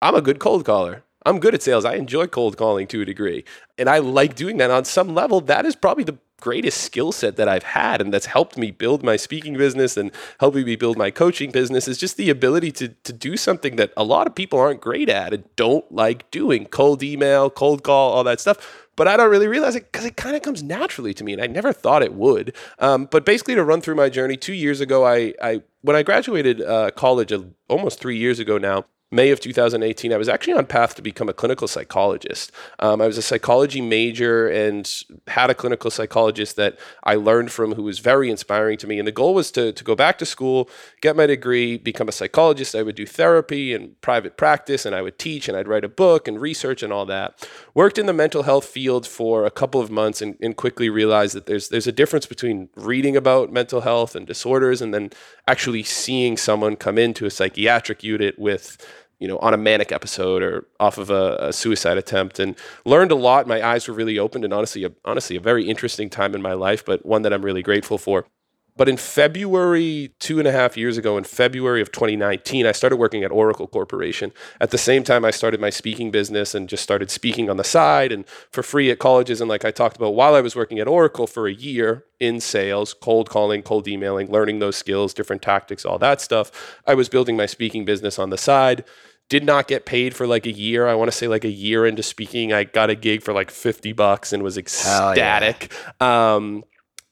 I'm a good cold caller. I'm good at sales. I enjoy cold calling to a degree. And I like doing that on some level. That is probably the greatest skill set that I've had and that's helped me build my speaking business and helping me build my coaching business is just the ability to to do something that a lot of people aren't great at and don't like doing. Cold email, cold call, all that stuff. But I don't really realize it because it kind of comes naturally to me, and I never thought it would. Um, but basically, to run through my journey, two years ago, I, I when I graduated uh, college, uh, almost three years ago now, May of 2018, I was actually on path to become a clinical psychologist. Um, I was a psychology major and had a clinical psychologist that I learned from who was very inspiring to me. And the goal was to, to go back to school, get my degree, become a psychologist. I would do therapy and private practice, and I would teach, and I'd write a book and research and all that. Worked in the mental health field for a couple of months and, and quickly realized that there's, there's a difference between reading about mental health and disorders and then actually seeing someone come into a psychiatric unit with you know, on a manic episode or off of a, a, suicide attempt, and learned a lot. My eyes were really opened, and honestly, a, honestly, a very interesting time in my life, but one that I'm really grateful for. But in February, two and a half years ago, in February of 2019, I started working at Oracle Corporation. At the same time, I started my speaking business and just started speaking on the side and for free at colleges. And like I talked about, while I was working at Oracle for a year in sales, cold calling, cold emailing, learning those skills, different tactics, all that stuff, I was building my speaking business on the side did not get paid for like a year. I want to say like a year into speaking, I got a gig for like 50 bucks and was ecstatic. Yeah. Um,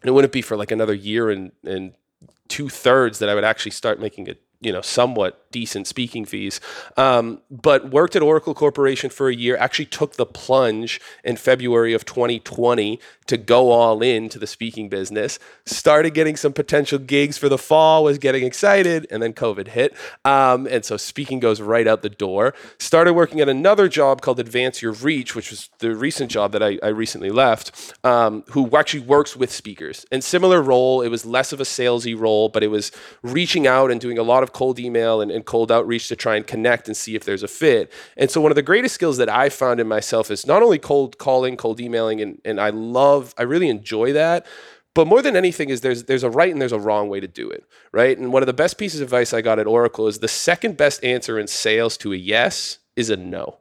and it wouldn't be for like another year and, and two thirds that I would actually start making a you know somewhat decent speaking fees. Um, but worked at oracle corporation for a year actually took the plunge in february of 2020 to go all in to the speaking business. Started getting some potential gigs for the fall was getting excited and then covid hit. Um, and so speaking goes right out the door. Started working at another job called advance your reach which was the recent job that i, I recently left um, who actually works with speakers. And similar role it was less of a salesy role but it was reaching out and doing a lot of cold email and, and cold outreach to try and connect and see if there's a fit. And so one of the greatest skills that I found in myself is not only cold calling, cold emailing, and, and I love, I really enjoy that. But more than anything is there's there's a right and there's a wrong way to do it, right? And one of the best pieces of advice I got at Oracle is the second best answer in sales to a yes is a no.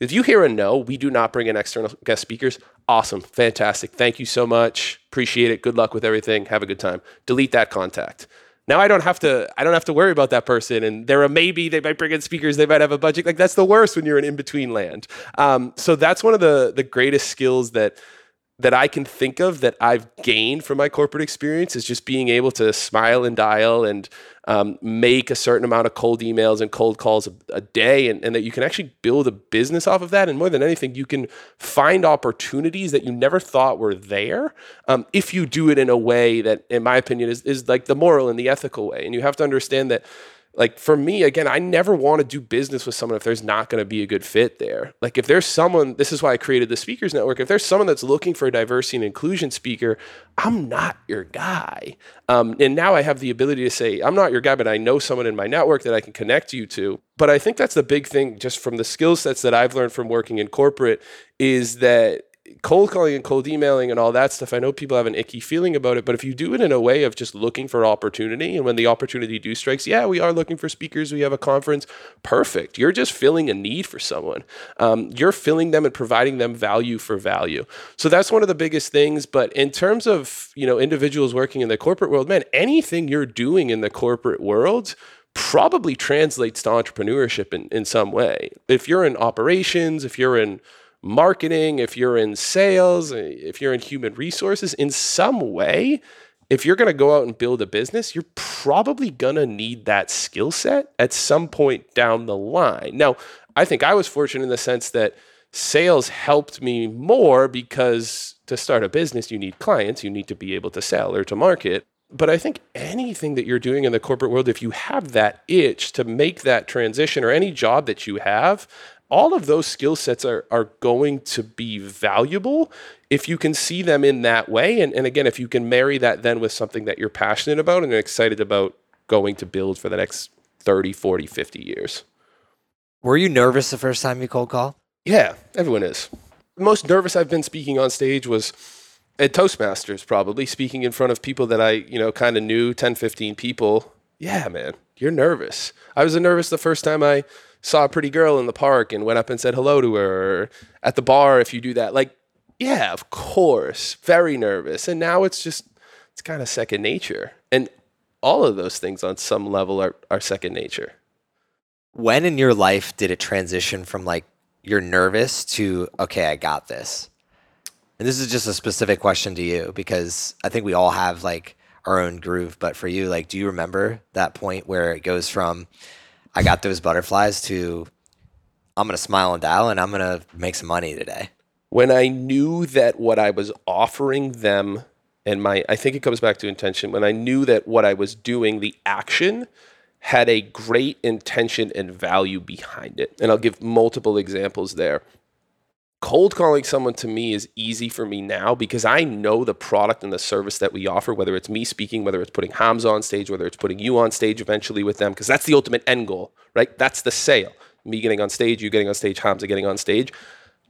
If you hear a no, we do not bring in external guest speakers. Awesome, fantastic. Thank you so much. Appreciate it. Good luck with everything. Have a good time. Delete that contact. Now I don't have to I don't have to worry about that person. And they're a maybe. They might bring in speakers. They might have a budget. Like that's the worst when you're in in between land. Um, so that's one of the the greatest skills that that I can think of that I've gained from my corporate experience is just being able to smile and dial and um, make a certain amount of cold emails and cold calls a, a day, and, and, that you can actually build a business off of that. And more than anything, you can find opportunities that you never thought were there um, if you do it in a way that, in my opinion, is, is like the moral and the ethical way. And you have to understand that like for me again i never want to do business with someone if there's not going to be a good fit there. Like if there's someone this is why i created the speakers network if there's someone that's looking for a diversity and inclusion speaker i'm not your guy. Um, and now i have the ability to say i'm not your guy but i know someone in my network that i can connect you to. But i think that's the big thing just from the skill sets that i've learned from working in corporate is that cold calling and cold emailing and all that stuff, I know people have an icky feeling about it, but if you do it in a way of just looking for opportunity, and when the opportunity do strikes, yeah, we are looking for speakers, we have a conference, perfect. You're just filling a need for someone. Um, you're filling them and providing them value for value. So that's one of the biggest things. But in terms of you know individuals working in the corporate world, man, anything you're doing in the corporate world probably translates to entrepreneurship in, in some way. If you're in operations, if you're in marketing, if you're in sales, eh, if you're in human resources, in some way, if you're going to go out and build a business, you're probably going to need that skill set at some point down the line. Now, I think I was fortunate in the sense that sales helped me more because to start a business, you need clients, you need to be able to sell or to market. But I think anything that you're doing in the corporate world, if you have that itch to make that transition or any job that you have, all of those skill sets are, are going to be valuable if you can see them in that way. And, and again, if you can marry that then with something that you're passionate about and excited about going to build for the next 30, 40, 50 years. Were you nervous the first time you cold call? Yeah, everyone is. The most nervous I've been speaking on stage was at Toastmasters, probably speaking in front of people that I, you know, kind of knew 10, 15 people. Yeah, man, you're nervous. I was nervous the first time I saw a pretty girl in the park and went up and said hello to her or at the bar if you do that. Like yeah of course. Very nervous. And now it's just it's kind of second nature. And all of those things on some level are, are second nature. When in your life did it transition from like you're nervous to okay i got this and this is just a specific question to you because i think we all have like our own groove. But for you like do you remember that point where it goes from I got those butterflies to I'm going to smile and dial and I'm going to make some money today? When I knew that what I was offering them and my I think it comes back to intention when I knew that what I was doing the action had a great intention and value behind it. And I'll give multiple examples there cold calling someone to me is easy for me now because I know the product and the service that we offer, whether it's me speaking, whether it's putting Hamza on stage, whether it's putting you on stage eventually with them, because that's the ultimate end goal, right? That's the sale. Me getting on stage, you getting on stage, Hamza getting on stage.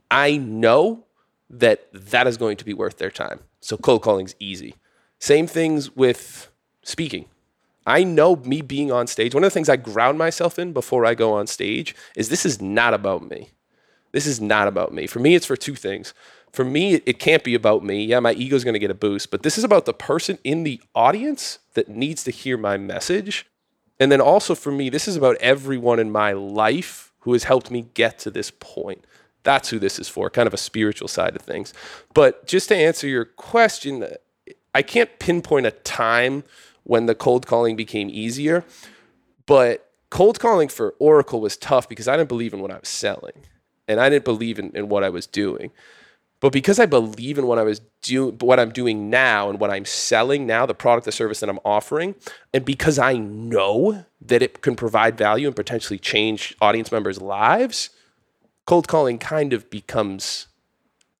I know that that is going to be worth their time. So cold calling's easy. Same things with speaking. I know me being on stage, one of the things I ground myself in before I go on stage is this is not about me this is not about me. For me, it's for two things. For me, it can't be about me. Yeah, my ego's going to get a boost, but this is about the person in the audience that needs to hear my message. And then also for me, this is about everyone in my life who has helped me get to this point. That's who this is for, kind of a spiritual side of things. But just to answer your question, I can't pinpoint a time when the cold calling became easier, but cold calling for Oracle was tough because I didn't believe in what I was selling and I didn't believe in, in what I was doing. But because I believe in what I was doing, what I'm doing now, and what I'm selling now, the product, the service that I'm offering, and because I know that it can provide value and potentially change audience members' lives, cold calling kind of becomes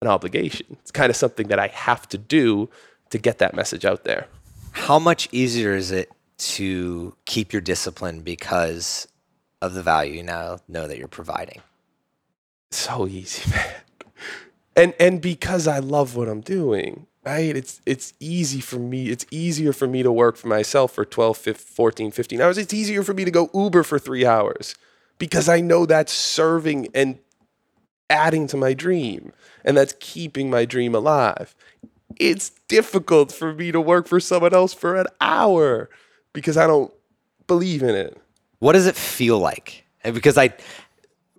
an obligation. It's kind of something that I have to do to get that message out there. How much easier is it to keep your discipline because of the value you now know that you're providing? So easy, man. And and because I love what I'm doing, right? It's it's easy for me. It's easier for me to work for myself for 12, 15, 14, 15 hours. It's easier for me to go Uber for 3 hours because I know that's serving and adding to my dream and that's keeping my dream alive. It's difficult for me to work for someone else for an hour because I don't believe in it. What does it feel like? Because I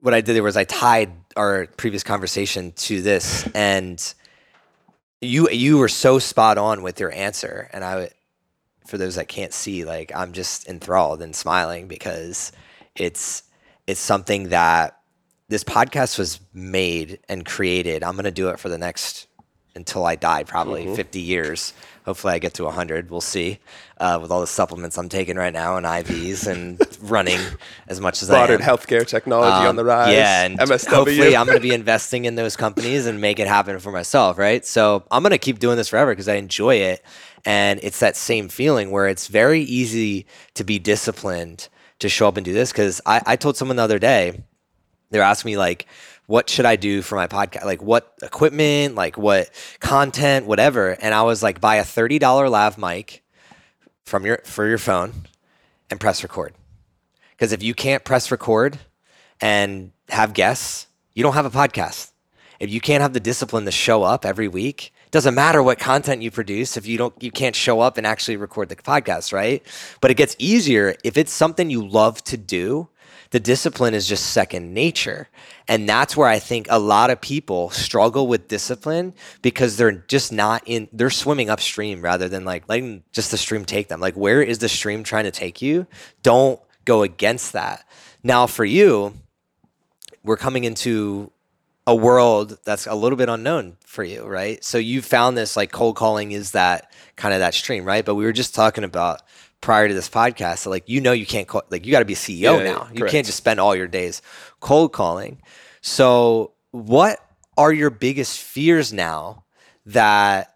what I did there was I tied our previous conversation to this, and you you were so spot on with your answer, and I, for those that can't see, like I'm just enthralled and smiling because it's it's something that this podcast was made and created. I'm gonna do it for the next until I die, probably mm-hmm. 50 years. Hopefully, I get to 100. We'll see. Uh, with all the supplements I'm taking right now and IVs and running as much as Modern I am. healthcare technology um, on the rise. Yeah, and MSW. hopefully, I'm going to be investing in those companies and make it happen for myself. Right. So I'm going to keep doing this forever because I enjoy it, and it's that same feeling where it's very easy to be disciplined to show up and do this. Because I, I told someone the other day, they're asking me like what should I do for my podcast? Like what equipment, like what content, whatever. And I was like, buy a $30 lav mic from your for your phone and press record. Because if you can't press record and have guests, you don't have a podcast. If you can't have the discipline to show up every week, it doesn't matter what content you produce if you don't you can't show up and actually record the podcast, right? But it gets easier if it's something you love to do the discipline is just second nature. And that's where I think a lot of people struggle with discipline because they're just not in, they're swimming upstream rather than like letting just the stream take them. Like, where is the stream trying to take you? Don't go against that. Now, for you, we're coming into a world that's a little bit unknown for you, right? So you found this like cold calling is that kind of that stream, right? But we were just talking about prior to this podcast. So like you know you can't call like you got to be a CEO yeah, now. You can't just spend all your days cold calling. So what are your biggest fears now that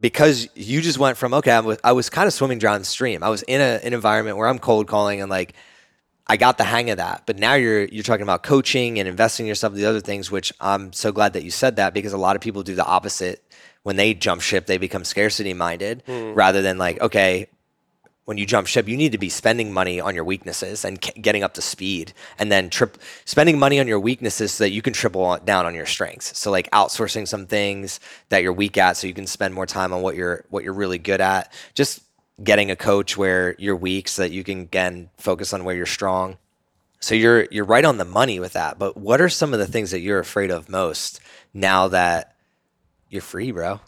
because you just went from okay I was, I was kind of swimming downstream. I was in a, an environment where I'm cold calling and like I got the hang of that. But now you're you're talking about coaching and investing in yourself, the other things, which I'm so glad that you said that because a lot of people do the opposite. When they jump ship, they become scarcity minded mm. rather than like, okay, when you jump ship, you need to be spending money on your weaknesses and getting up to speed, and then trip spending money on your weaknesses so that you can triple down on your strengths. So like outsourcing some things that you're weak at, so you can spend more time on what you're what you're really good at. Just getting a coach where you're weak, so that you can again focus on where you're strong. So you're you're right on the money with that. But what are some of the things that you're afraid of most now that you're free, bro?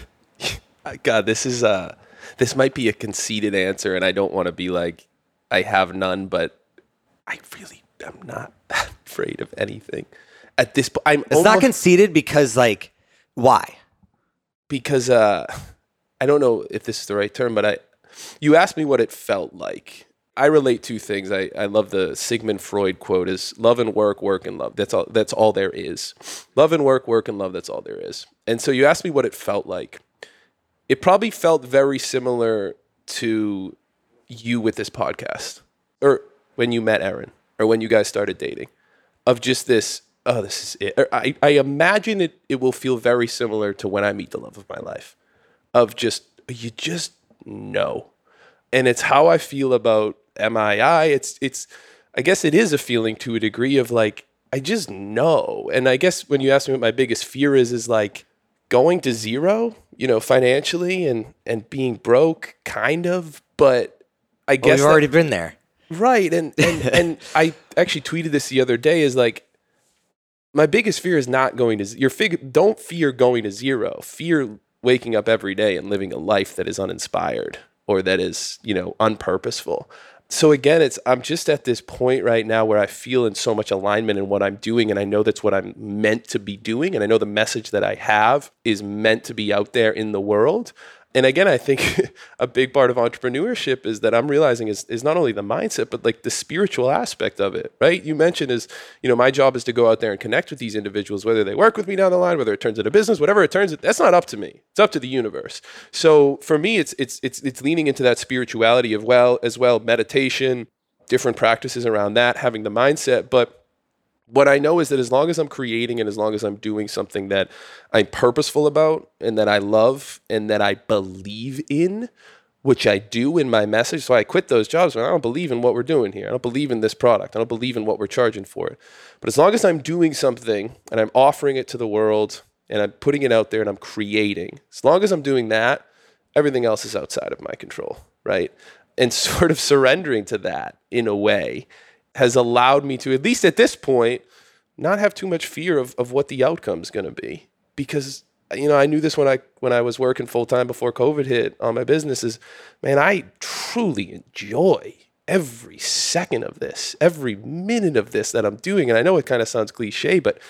God, this is uh this might be a conceited answer, and I don't want to be like I have none, but I really am not that afraid of anything at this point. I'm It's not conceited because like why? because uh, I don't know if this is the right term, but I you asked me what it felt like. I relate two things. I, I love the Sigmund Freud quote is love and work, work and love. That's all that's all there is. Love and work, work and love, that's all there is. And so you asked me what it felt like. It probably felt very similar to you with this podcast. Or when you met Erin, or when you guys started dating. Of just this, oh, this is it. Or I, I imagine it it will feel very similar to when I meet the love of my life. Of just you just know and it's how I feel about MII. It's it's I guess it is a feeling to a degree of like I just know. And I guess when you ask me what my biggest fear is is like going to zero, you know, financially and and being broke kind of, but I Well, guess you've that- already been there. Right. And and and I actually tweeted this the other day is like my biggest fear is not going to your fig don't fear going to zero. Fear waking up every day and living a life that is uninspired or that is, you know, unpurposeful. So again, it's I'm just at this point right now where I feel in so much alignment in what I'm doing and I know that's what I'm meant to be doing and I know the message that I have is meant to be out there in the world. And again, I think a big part of entrepreneurship is that I'm realizing is, is not only the mindset, but like the spiritual aspect of it, right? You mentioned is, you know, my job is to go out there and connect with these individuals, whether they work with me down the line, whether it turns into business, whatever it turns, that's not up to me. It's up to the universe. So for me, it's it's it's it's leaning into that spirituality of well as well, meditation, different practices around that, having the mindset, but what I know is that as long as I'm creating and as long as I'm doing something that I'm purposeful about and that I love and that I believe in, which I do in my message. So I quit those jobs when I don't believe in what we're doing here. I don't believe in this product. I don't believe in what we're charging for it. But as long as I'm doing something and I'm offering it to the world and I'm putting it out there and I'm creating, as long as I'm doing that, everything else is outside of my control, right? And sort of surrendering to that in a way has allowed me to, at least at this point, not have too much fear of, of what the outcome is going to be. Because, you know, I knew this when I when I was working full time before COVID hit on my businesses. Man, I truly enjoy every second of this, every minute of this that I'm doing. And I know it kind of sounds cliche, but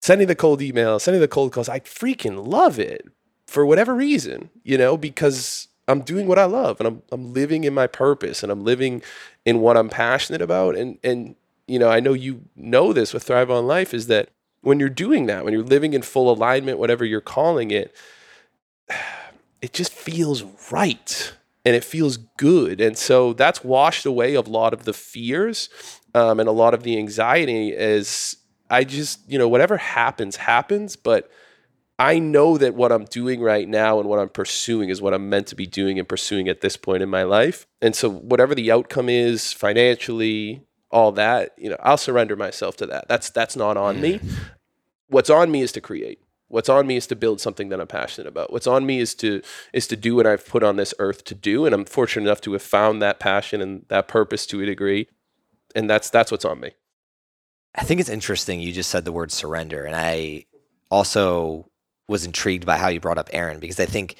sending the cold emails, sending the cold calls, I freaking love it for whatever reason, you know, because I'm doing what I love and I'm I'm living in my purpose and I'm living in what I'm passionate about. And and you know, I know you know this with Thrive on Life is that when you're doing that, when you're living in full alignment, whatever you're calling it, it just feels right and it feels good. And so that's washed away a lot of the fears um, and a lot of the anxiety is I just, you know, whatever happens, happens, but I know that what I'm doing right now and what I'm pursuing is what I'm meant to be doing and pursuing at this point in my life. And so whatever the outcome is financially, all that, you know, I'll surrender myself to that. That's that's not on me. Mm. What's on me is to create. What's on me is to build something that I'm passionate about. What's on me is to is to do what I've put on this earth to do and I'm fortunate enough to have found that passion and that purpose to a degree. And that's that's what's on me. I think it's interesting you just said the word surrender. And I also was intrigued by how you brought up Erin because I think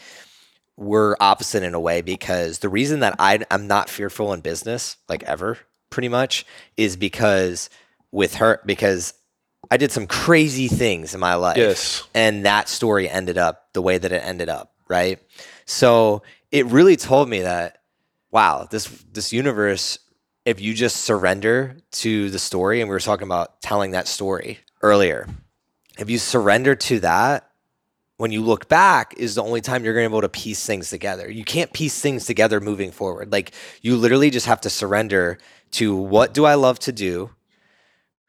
we're opposite in a way because the reason that I, I'm not fearful in business, like ever, pretty much, is because with her, because I did some crazy things in my life. Yes. And that story ended up the way that it ended up, right? So it really told me that, wow, this this universe, if you just surrender to the story, and we were talking about telling that story earlier, if you surrender to that, when you look back is the only time you're going to be able to piece things together. You can't piece things together moving forward. Like you literally just have to surrender to what do I love to do?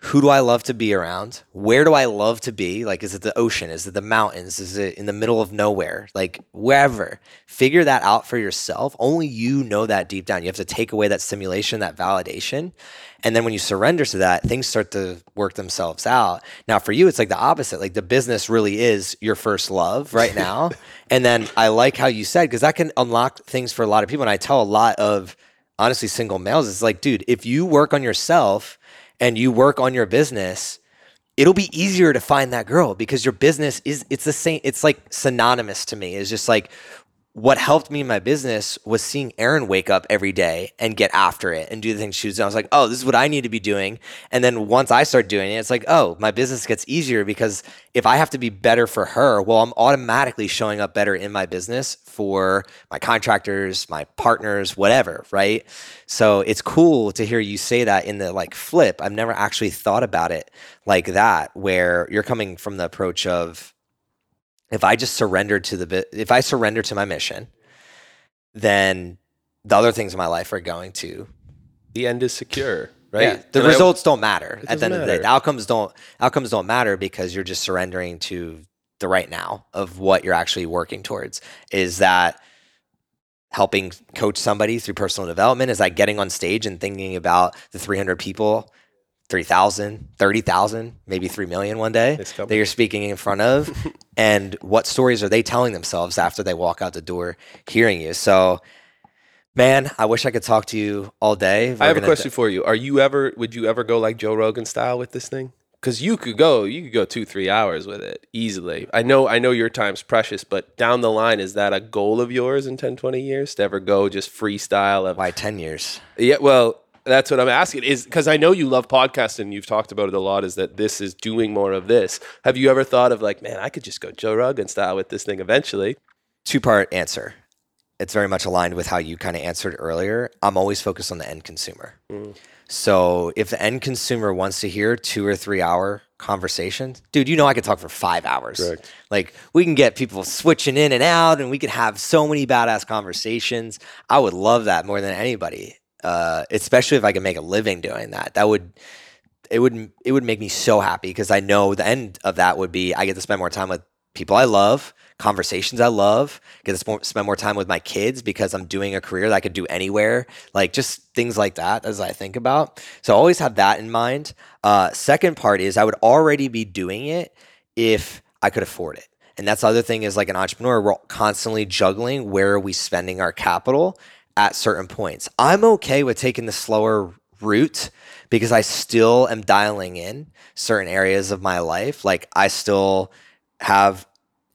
Who do I love to be around? Where do I love to be? Like, is it the ocean? Is it the mountains? Is it in the middle of nowhere? Like, wherever. Figure that out for yourself. Only you know that deep down. You have to take away that simulation, that validation. And then when you surrender to that, things start to work themselves out. Now, for you, it's like the opposite. Like, the business really is your first love right now. and then I like how you said, because that can unlock things for a lot of people. And I tell a lot of, honestly, single males, it's like, dude, if you work on yourself, and you work on your business, it'll be easier to find that girl because your business is it's the same it's like synonymous to me. It's just like what helped me in my business was seeing Erin wake up every day and get after it and do the things she was doing. I was like, oh, this is what I need to be doing. And then once I start doing it, it's like, oh, my business gets easier because if I have to be better for her, well, I'm automatically showing up better in my business for my contractors, my partners, whatever, right? So it's cool to hear you say that in the like flip. I've never actually thought about it like that, where you're coming from the approach of, if I just surrender to the if I surrender to my mission, then the other things in my life are going to the end is secure, right? Yeah, the And results don't matter at the end of the day. The outcomes don't outcomes don't matter because you're just surrendering to the right now of what you're actually working towards. Is that helping coach somebody through personal development? Is that getting on stage and thinking about the 300 people, 3,000, 30,000, maybe 3 million one day that you're speaking in front of? and what stories are they telling themselves after they walk out the door hearing you? So, man, I wish I could talk to you all day. I We're have a question for you. Are you ever? Would you ever go like Joe Rogan style with this thing? Because you could go, you could go two, three hours with it easily. I know, I know your time's precious, but down the line, is that a goal of yours in 10, 20 years to ever go just freestyle? Of, Why 10 years? yeah, well, that's what I'm asking. Is because I know you love podcasting. You've talked about it a lot. Is that this is doing more of this? Have you ever thought of like, man, I could just go Joe Rogan style with this thing eventually? Two part answer. It's very much aligned with how you kind of answered earlier. I'm always focused on the end consumer. Mm. So if the end consumer wants to hear two or three hour conversations, dude, you know I could talk for five hours. Correct. Like we can get people switching in and out, and we could have so many badass conversations. I would love that more than anybody, uh, especially if I could make a living doing that. That would it would it would make me so happy because I know the end of that would be I get to spend more time with people I love, conversations I love, get to sp- spend more time with my kids because I'm doing a career that I could do anywhere, like just things like that as I think about. So I always have that in mind. Uh, second part is I would already be doing it if I could afford it. And that's the other thing is like an entrepreneur, we're constantly juggling where are we spending our capital at certain points. I'm okay with taking the slower route because I still am dialing in certain areas of my life. Like I still have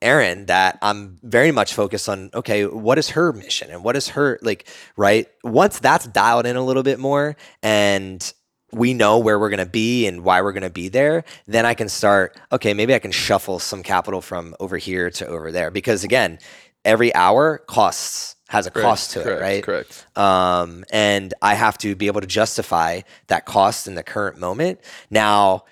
Erin that I'm very much focused on, okay, what is her mission and what is her like, right? Once that's dialed in a little bit more and we know where we're going to be and why we're going to be there, then I can start, okay, maybe I can shuffle some capital from over here to over there. Because again, every hour costs, has a cost to correct, it, right? Correct. um, and I have to be able to justify that cost in the current moment. Now,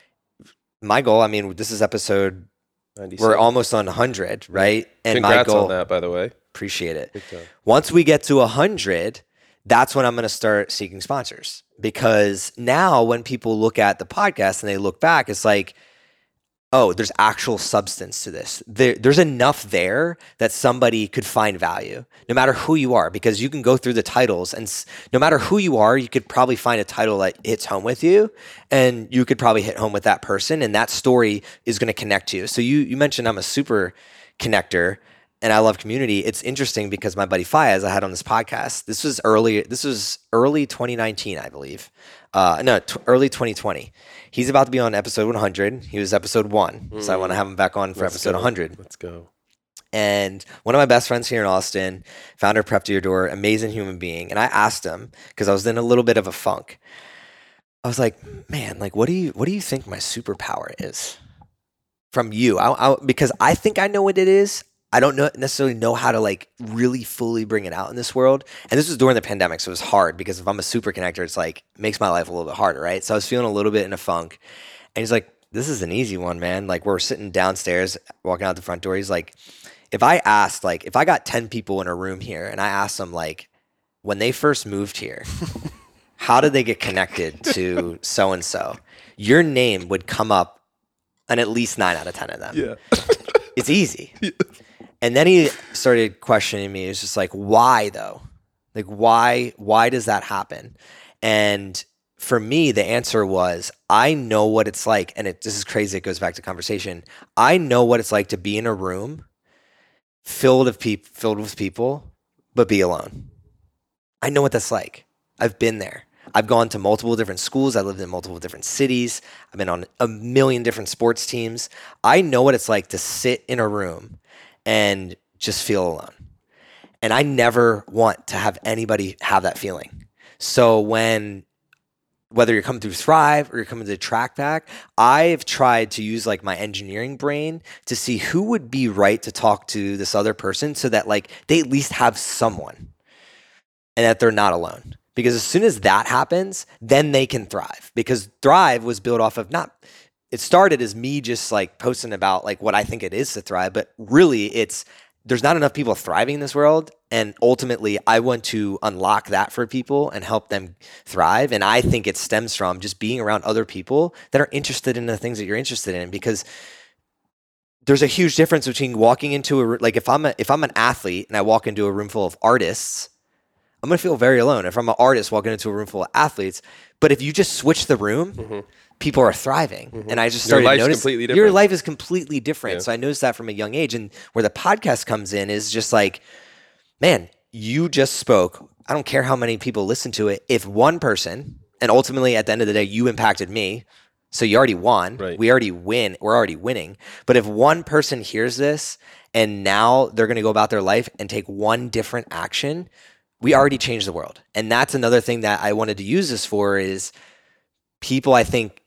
my goal, I mean, this is episode, 96. we're almost on 100, right? And my Congrats goal, on that, by the way. appreciate it. Once we get to 100, that's when I'm going to start seeking sponsors because now when people look at the podcast and they look back, it's like, oh, there's actual substance to this. There, there's enough there that somebody could find value, no matter who you are, because you can go through the titles and s- no matter who you are, you could probably find a title that hits home with you and you could probably hit home with that person and that story is going to connect to you. So you, you mentioned I'm a super connector and I love community. It's interesting because my buddy Fayez I had on this podcast. This was early. This was early 2019, I believe. Uh, no, t- early 2020. He's about to be on episode 100. He was episode one, so I want to have him back on for Let's episode go. 100. Let's go. And one of my best friends here in Austin, founder of Prep to Your Door, amazing human being. And I asked him because I was in a little bit of a funk. I was like, man, like, what do you, what do you think my superpower is from you? I, I, because I think I know what it is. I don't know, necessarily know how to like really fully bring it out in this world. And this was during the pandemic, so it was hard because if I'm a super connector, it's like makes my life a little bit harder, right? So I was feeling a little bit in a funk. And he's like, This is an easy one, man. Like we're sitting downstairs, walking out the front door. He's like, if I asked, like, if I got 10 people in a room here and I asked them, like, when they first moved here, how did they get connected to so and so? Your name would come up on at least nine out of 10 of them. Yeah. It's easy. And then he started questioning me. He was just like, why though? Like, why, why does that happen? And for me, the answer was, I know what it's like. And it, this is crazy. It goes back to conversation. I know what it's like to be in a room filled of people, filled with people, but be alone. I know what that's like. I've been there. I've gone to multiple different schools. I lived in multiple different cities. I've been on a million different sports teams. I know what it's like to sit in a room and just feel alone. And I never want to have anybody have that feeling. So when whether you're coming through Thrive or you're coming to track pack, I've tried to use like my engineering brain to see who would be right to talk to this other person so that like they at least have someone and that they're not alone. Because as soon as that happens, then they can thrive. Because Thrive was built off of not it started as me just like posting about like what I think it is to thrive, but really it's there's not enough people thriving in this world and ultimately i want to unlock that for people and help them thrive and i think it stems from just being around other people that are interested in the things that you're interested in because there's a huge difference between walking into a like if i'm a, if i'm an athlete and i walk into a room full of artists i'm to feel very alone. If i'm an artist walking into a room full of athletes but if you just switch the room mm-hmm people are thriving. Mm-hmm. And I just started your noticing your life is completely different. Yeah. So I noticed that from a young age. And where the podcast comes in is just like, man, you just spoke. I don't care how many people listen to it. If one person, and ultimately at the end of the day, you impacted me. So you already won. Right. We already win. We're already winning. But if one person hears this and now they're going to go about their life and take one different action, we already changed the world. And that's another thing that I wanted to use this for is people I think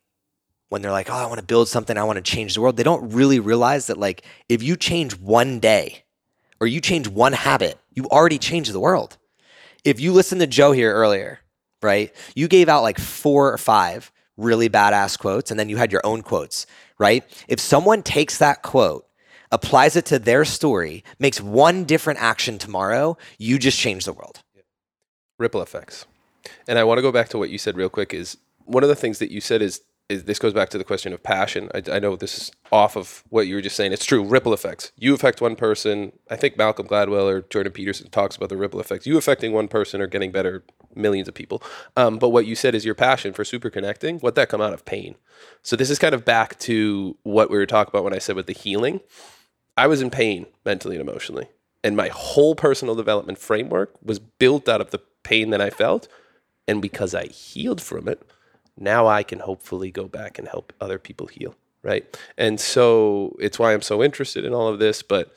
when they're like, oh, I want to build something, I want to change the world, they don't really realize that, like, if you change one day or you change one habit, you already changed the world. If you listen to Joe here earlier, right, you gave out like four or five really badass quotes and then you had your own quotes, right? If someone takes that quote, applies it to their story, makes one different action tomorrow, you just change the world. Ripple effects. And I want to go back to what you said real quick is one of the things that you said is is this goes back to the question of passion. I, I, know this is off of what you were just saying. It's true. Ripple effects. You affect one person. I think Malcolm Gladwell or Jordan Peterson talks about the ripple effects. You affecting one person or getting better millions of people. Um, but what you said is your passion for super connecting. What that come out of pain. So this is kind of back to what we were talking about when I said with the healing. I was in pain mentally and emotionally, and my whole personal development framework was built out of the pain that I felt. And because I healed from it, now I can hopefully go back and help other people heal, right? And so it's why I'm so interested in all of this. But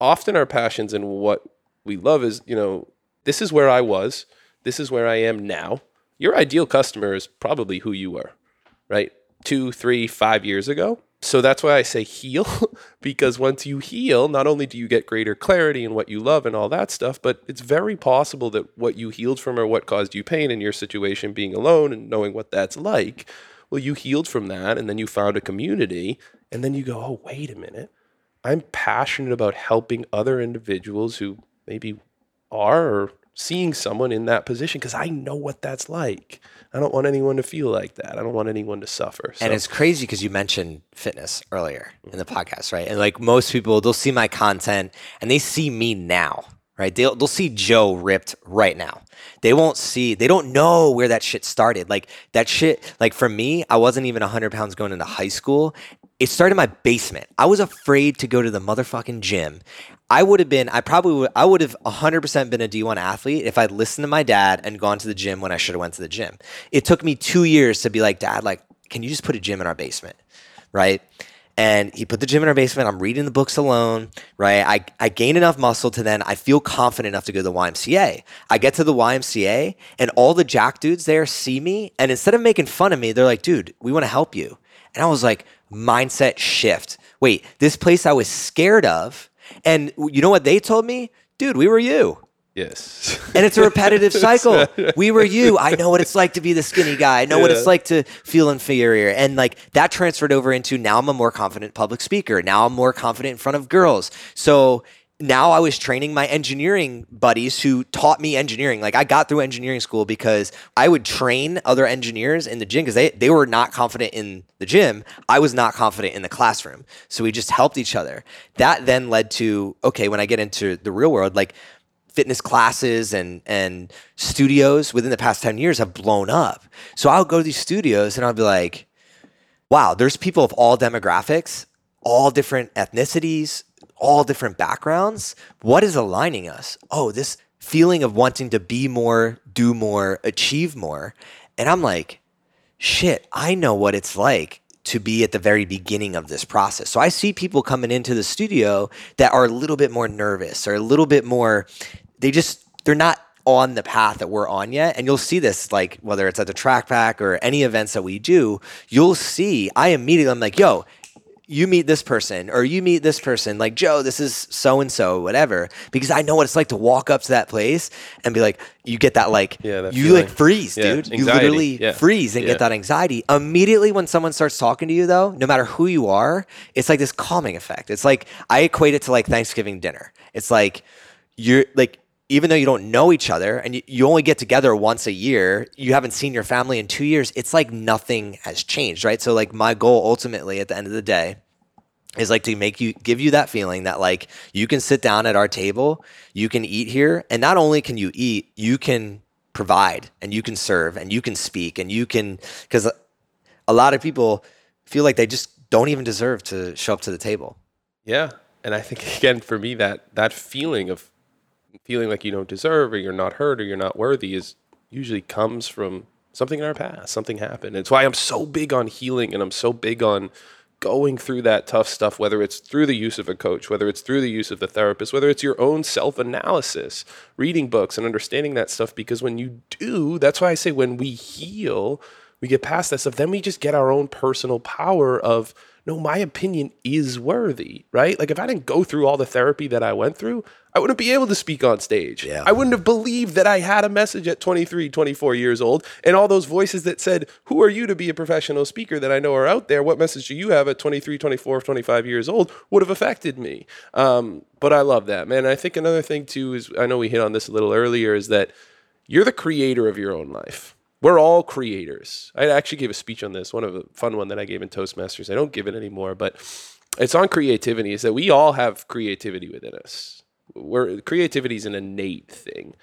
often our passions and what we love is, you know, this is where I was, this is where I am now. Your ideal customer is probably who you were, right? Two, three, five years ago so that's why I say heal, because once you heal, not only do you get greater clarity in what you love and all that stuff, but it's very possible that what you healed from or what caused you pain in your situation, being alone and knowing what that's like, well, you healed from that and then you found a community, and then you go, oh, wait a minute. I'm passionate about helping other individuals who maybe are or seeing someone in that position because I know what that's like. I don't want anyone to feel like that. I don't want anyone to suffer. So. And it's crazy because you mentioned fitness earlier in the podcast, right? And like most people, they'll see my content and they see me now, right? They'll, they'll see Joe ripped right now. They won't see, they don't know where that shit started. Like that shit, like for me, I wasn't even 100 pounds going into high school. It started in my basement. I was afraid to go to the motherfucking gym. I would have been, I probably would, I would have 100% been a D1 athlete if I'd listened to my dad and gone to the gym when I should have went to the gym. It took me two years to be like, dad, like, can you just put a gym in our basement? Right. And he put the gym in our basement. I'm reading the books alone, right? I, I gain enough muscle to then I feel confident enough to go to the YMCA. I get to the YMCA and all the jack dudes there see me. And instead of making fun of me, they're like, dude, we want to help you. And I was like, mindset shift. Wait, this place I was scared of and you know what they told me? Dude, we were you. Yes. and it's a repetitive cycle. We were you. I know what it's like to be the skinny guy. I know yeah. what it's like to feel inferior. And like that transferred over into now I'm a more confident public speaker. Now I'm more confident in front of girls. So now I was training my engineering buddies who taught me engineering. Like I got through engineering school because I would train other engineers in the gym because they, they were not confident in the gym. I was not confident in the classroom. So we just helped each other. That then led to, okay, when I get into the real world, like fitness classes and and studios within the past 10 years have blown up. So I'll go to these studios and I'll be like, wow, there's people of all demographics, all different ethnicities, all different backgrounds, what is aligning us? Oh, this feeling of wanting to be more, do more, achieve more. And I'm like, shit, I know what it's like to be at the very beginning of this process. So I see people coming into the studio that are a little bit more nervous or a little bit more, they just, they're not on the path that we're on yet. And you'll see this, like whether it's at the track pack or any events that we do, you'll see, I immediately, I'm like, yo, you meet this person or you meet this person like joe this is so and so whatever because i know what it's like to walk up to that place and be like you get that like Yeah, that you feeling. like freeze Yeah, dude. You literally Yeah. freeze and get that anxiety. Immediately when someone starts talking to you though no matter who you are it's like this calming effect. It's like i equate it to like thanksgiving dinner. It's like you're like even though you don't know each other and you, only get together once a year you haven't seen your family in two years it's like nothing has changed right? So like my goal ultimately at the end of the day is like to make you give you that feeling that like you can sit down at our table you can eat here and not only can you eat you can provide and you can serve and you can speak and you can because a lot of people feel like they just don't even deserve to show up to the table. Yeah, and I think again for me that that feeling of feeling like you don't deserve or you're not heard or you're not worthy is usually comes from something in our past. Something happened. It's why I'm so big on healing and I'm so big on going through that tough stuff, whether it's through the use of a coach, whether it's through the use of the therapist, whether it's your own self analysis, reading books and understanding that stuff. Because when you do, that's why I say when we heal, we get past that stuff, then we just get our own personal power of, no, my opinion is worthy, right? Like if I didn't go through all the therapy that I went through, I wouldn't be able to speak on stage. Yeah. I wouldn't have believed that I had a message at 23, 24 years old. And all those voices that said, Who are you to be a professional speaker that I know are out there? What message do you have at 23, 24, 25 years old would have affected me? Um, but I love that, man. I think another thing too is I know we hit on this a little earlier is that you're the creator of your own life. We're all creators. I actually gave a speech on this, one of a fun one that I gave in Toastmasters. I don't give it anymore, but it's on creativity. Is that we all have creativity within us. We're creativity is an innate thing,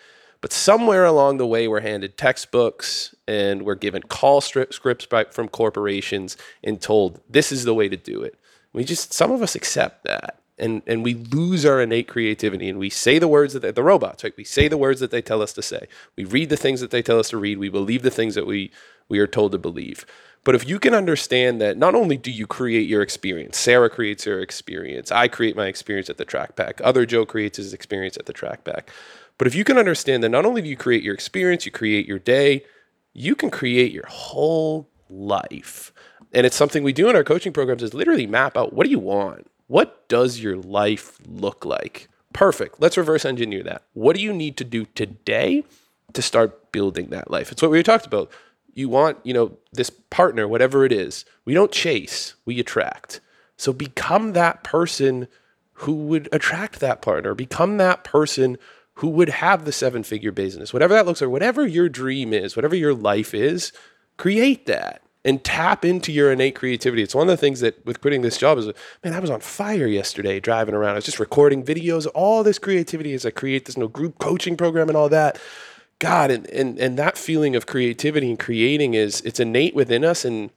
but somewhere along the way, we're handed textbooks and we're given call scripts by, from corporations and told this is the way to do it. We just some of us accept that. And, and we lose our innate creativity and we say the words that they, the robots right? We say the words that they tell us to say. We read the things that they tell us to read. We believe the things that we we are told to believe. But if you can understand that not only do you create your experience sarah creates her experience i create my experience at the track pack other joe creates his experience at the track pack but if you can understand that not only do you create your experience you create your day you can create your whole life. And it's something we do in our coaching programs is literally map out what do you want what does your life look like? Perfect. Let's reverse engineer that. What do you need to do today to start building that life? It's what we talked about. You want you know this partner whatever it is. We don't chase we attract. So become that person who would attract that partner. Become that person who would have the seven figure business. Whatever that looks like whatever your dream is whatever your life is create that and tap into your innate creativity. It's one of the things that with quitting this job is, man, I was on fire yesterday driving around. I was just recording videos, all this creativity as I create this no group coaching program and all that. God, and, and and that feeling of creativity and creating is it's innate within us, and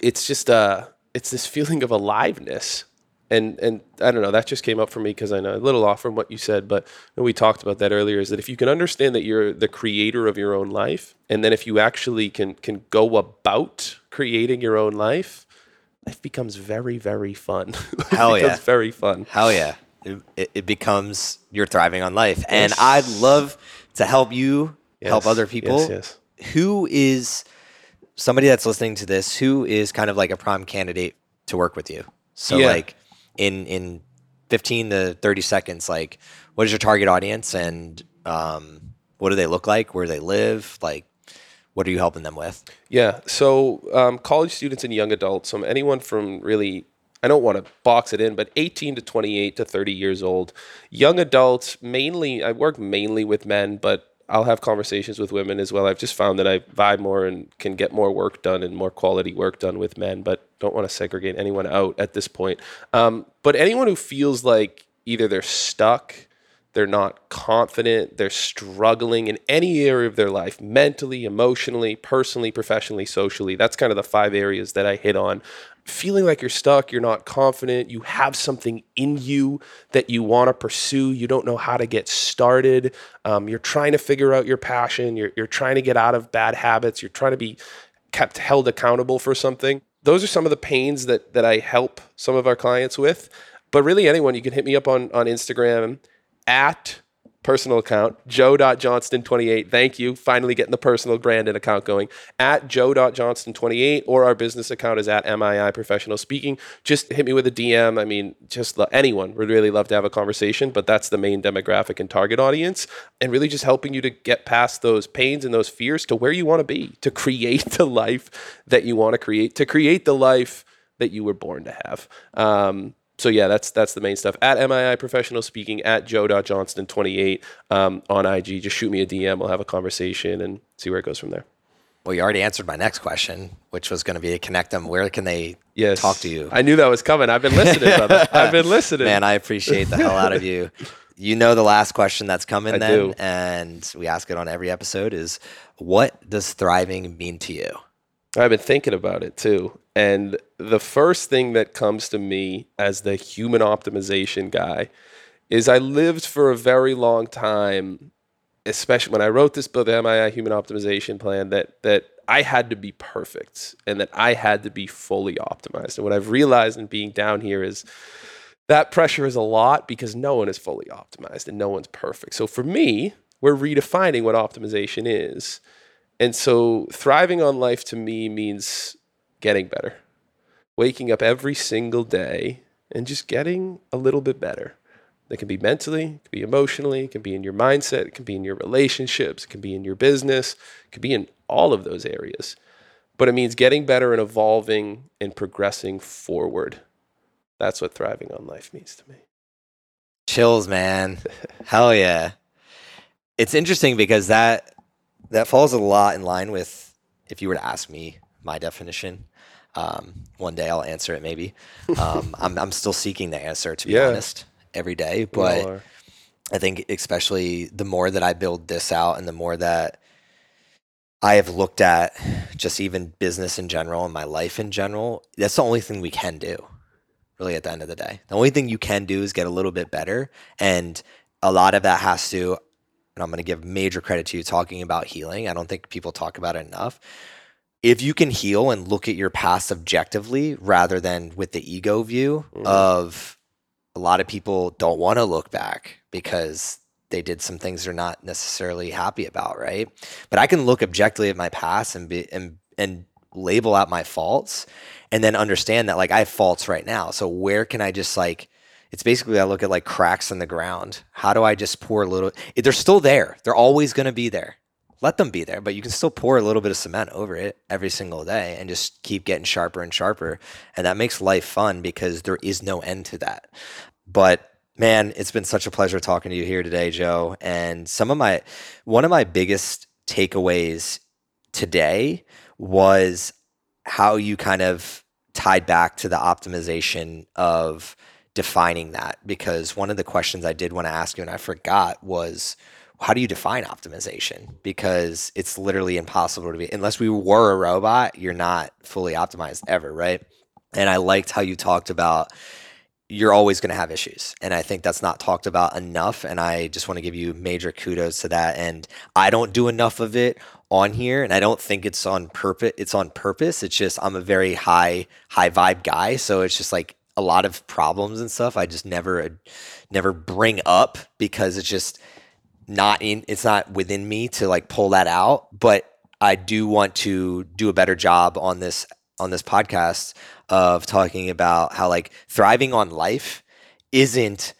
it's just uh it's this feeling of aliveness. And and I don't know, that just came up for me because I know a little off from what you said, but we talked about that earlier. Is that if you can understand that you're the creator of your own life, and then if you actually can can go about creating your own life, life becomes very very fun. Hell yeah. very fun. Hell yeah. It, it- becomes you're thriving on life. And I'd love to help you help other people. yes, Who is somebody that's listening to this, who is kind of like a prime candidate to work with you? So Yeah. like in in 15 to 30 seconds, like what is your target audience and um, what do they look like? Where do they live? Like what are you helping them with? Yeah. So um, college students and young adults, so anyone from really, I don't want to box it in, but 18 to 28 to 30 years old. Young adults, mainly, I work mainly with men, but I'll have conversations with women as well. I've just found that I vibe more and can get more work done and more quality work done with men, but don't want to segregate anyone out at this point. Um, but anyone who feels like either they're stuck, they're not confident, they're struggling in any area of their life, mentally, emotionally, personally, professionally, socially. That's kind of the five areas that I hit on. Feeling like you're stuck, you're not confident, you have something in you that you want to pursue, you don't know how to get started, um, you're trying to figure out your passion, you're, you're trying to get out of bad habits, you're trying to be kept held accountable for something those are some of the pains that that I help some of our clients with. But really, anyone you can hit me up on on Instagram at personal account, joe.johnston28. Thank you. Finally getting the personal brand and account going at joe.johnston28 or our business account is at MII Professional Speaking. Just hit me with a DM. I mean, just anyone would really love to have a conversation, but that's the main demographic and target audience. And really just helping you to get past those pains and those fears to where you want to be, to create the life that you want to create, to create the life that you were born to have. Um, so yeah, that's that's the main stuff. At MII Professional Speaking, at Joe.Johnston28 um, on IG. Just shoot me a DM. We'll have a conversation and see where it goes from there. Well, you already answered my next question, which was going to be to connect them. Where can they yes. talk to you? I knew that was coming. I've been listening, brother. I've been listening. Man, I appreciate the hell out of you. You know the last question that's coming I then, do. and we ask it on every episode is what does thriving mean to you? I've been thinking about it too. And the first thing that comes to me as the human optimization guy is I lived for a very long time, especially when I wrote this book, the MII Human Optimization Plan, that that I had to be perfect and that I had to be fully optimized. And what I've realized in being down here is that pressure is a lot because no one is fully optimized and no one's perfect. So for me, we're redefining what optimization is. And so thriving on life to me means getting better, waking up every single day and just getting a little bit better. It can be mentally, it can be emotionally, it can be in your mindset, it can be in your relationships, it can be in your business, it can be in all of those areas. But it means getting better and evolving and progressing forward. That's what thriving on life means to me. Chills, man. Hell yeah. It's interesting because that that falls a lot in line with if you were to ask me my definition. Um, one day I'll answer it. Maybe um, I'm I'm still seeking the answer to be yeah. honest every day, but I think especially the more that I build this out and the more that I have looked at just even business in general and my life in general, that's the only thing we can do. Really, at the end of the day, the only thing you can do is get a little bit better, and a lot of that has to and I'm going to give major credit to you talking about healing. I don't think people talk about it enough. If you can heal and look at your past objectively rather than with the ego view mm-hmm. of a lot of people don't want to look back because they did some things they're not necessarily happy about, right? But I can look objectively at my past and be and and label out my faults and then understand that like I have faults right now. So where can I just like it's basically I look at like cracks in the ground. How do I just pour a little? They're still there. They're always going to be there. Let them be there, but you can still pour a little bit of cement over it every single day and just keep getting sharper and sharper. And that makes life fun because there is no end to that. But man, it's been such a pleasure talking to you here today, Joe. And some of my, one of my biggest takeaways today was how you kind of tied back to the optimization of defining that because one of the questions I did want to ask you and I forgot was how do you define optimization? Because it's literally impossible to be unless we were a robot, you're not fully optimized ever, right? And I liked how you talked about you're always going to have issues. And I think that's not talked about enough. And I just want to give you major kudos to that. And I don't do enough of it on here. And I don't think it's on purpose. It's on purpose. It's just, I'm a very high, high vibe guy. So it's just like a lot of problems and stuff I just never uh, never bring up because it's just not in it's not within me to like pull that out but I do want to do a better job on this on this podcast of talking about how like thriving on life isn't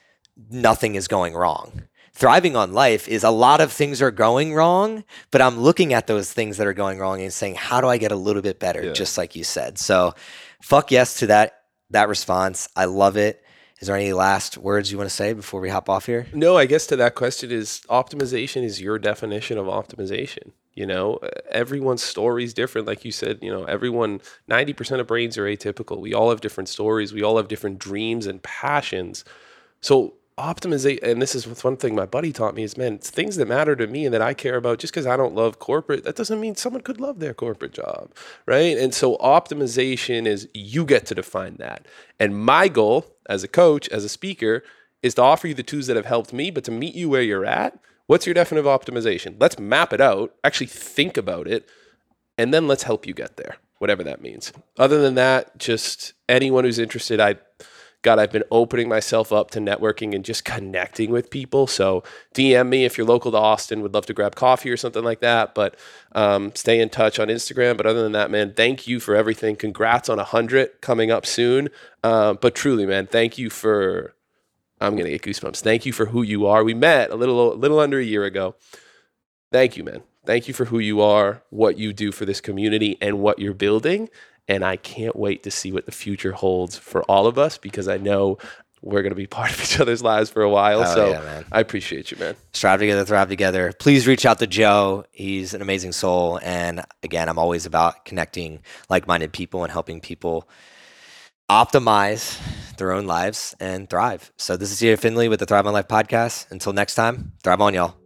nothing is going wrong. Thriving on life is a lot of things are going wrong, but I'm looking at those things that are going wrong and saying, how do I get a little bit better? Yeah. Just like you said. So, fuck yes to that that response. I love it. Is there any last words you want to say before we hop off here? No, I guess to that question is optimization is your definition of optimization. You know, everyone's story is different. Like you said, you know, everyone, 90% of brains are atypical. We all have different stories. We all have different dreams and passions. So optimization and this is one thing my buddy taught me is man things that matter to me and that i care about just because i don't love corporate that doesn't mean someone could love their corporate job right? And so optimization is you get to define that. And my goal as a coach as a speaker is to offer you the tools that have helped me but to meet you where you're at what's your definition of optimization? Let's map it out actually think about it and then let's help you get there whatever that means. Other than that, just anyone who's interested, I God, I've been opening myself up to networking and just connecting with people. So DM me if you're local to Austin. Would love to grab coffee or something like that. But um, stay in touch on Instagram. But other than that, man, thank you for everything. Congrats on a hundred coming up soon. Uh, but truly, man, thank you for. I'm gonna get goosebumps. Thank you for who you are. We met a little, a little under a year ago. Thank you, man. Thank you for who you are, what you do for this community, and what you're building. And I can't wait to see what the future holds for all of us because I know we're going to be part of each other's lives for a while. Hell so yeah, man. I appreciate you, man. Strive together, thrive together. Please reach out to Joe. He's an amazing soul. And again, I'm always about connecting like minded people and helping people optimize their own lives and thrive. So this is CJ Finley with the Thrive on Life podcast. Until next time, thrive on, y'all.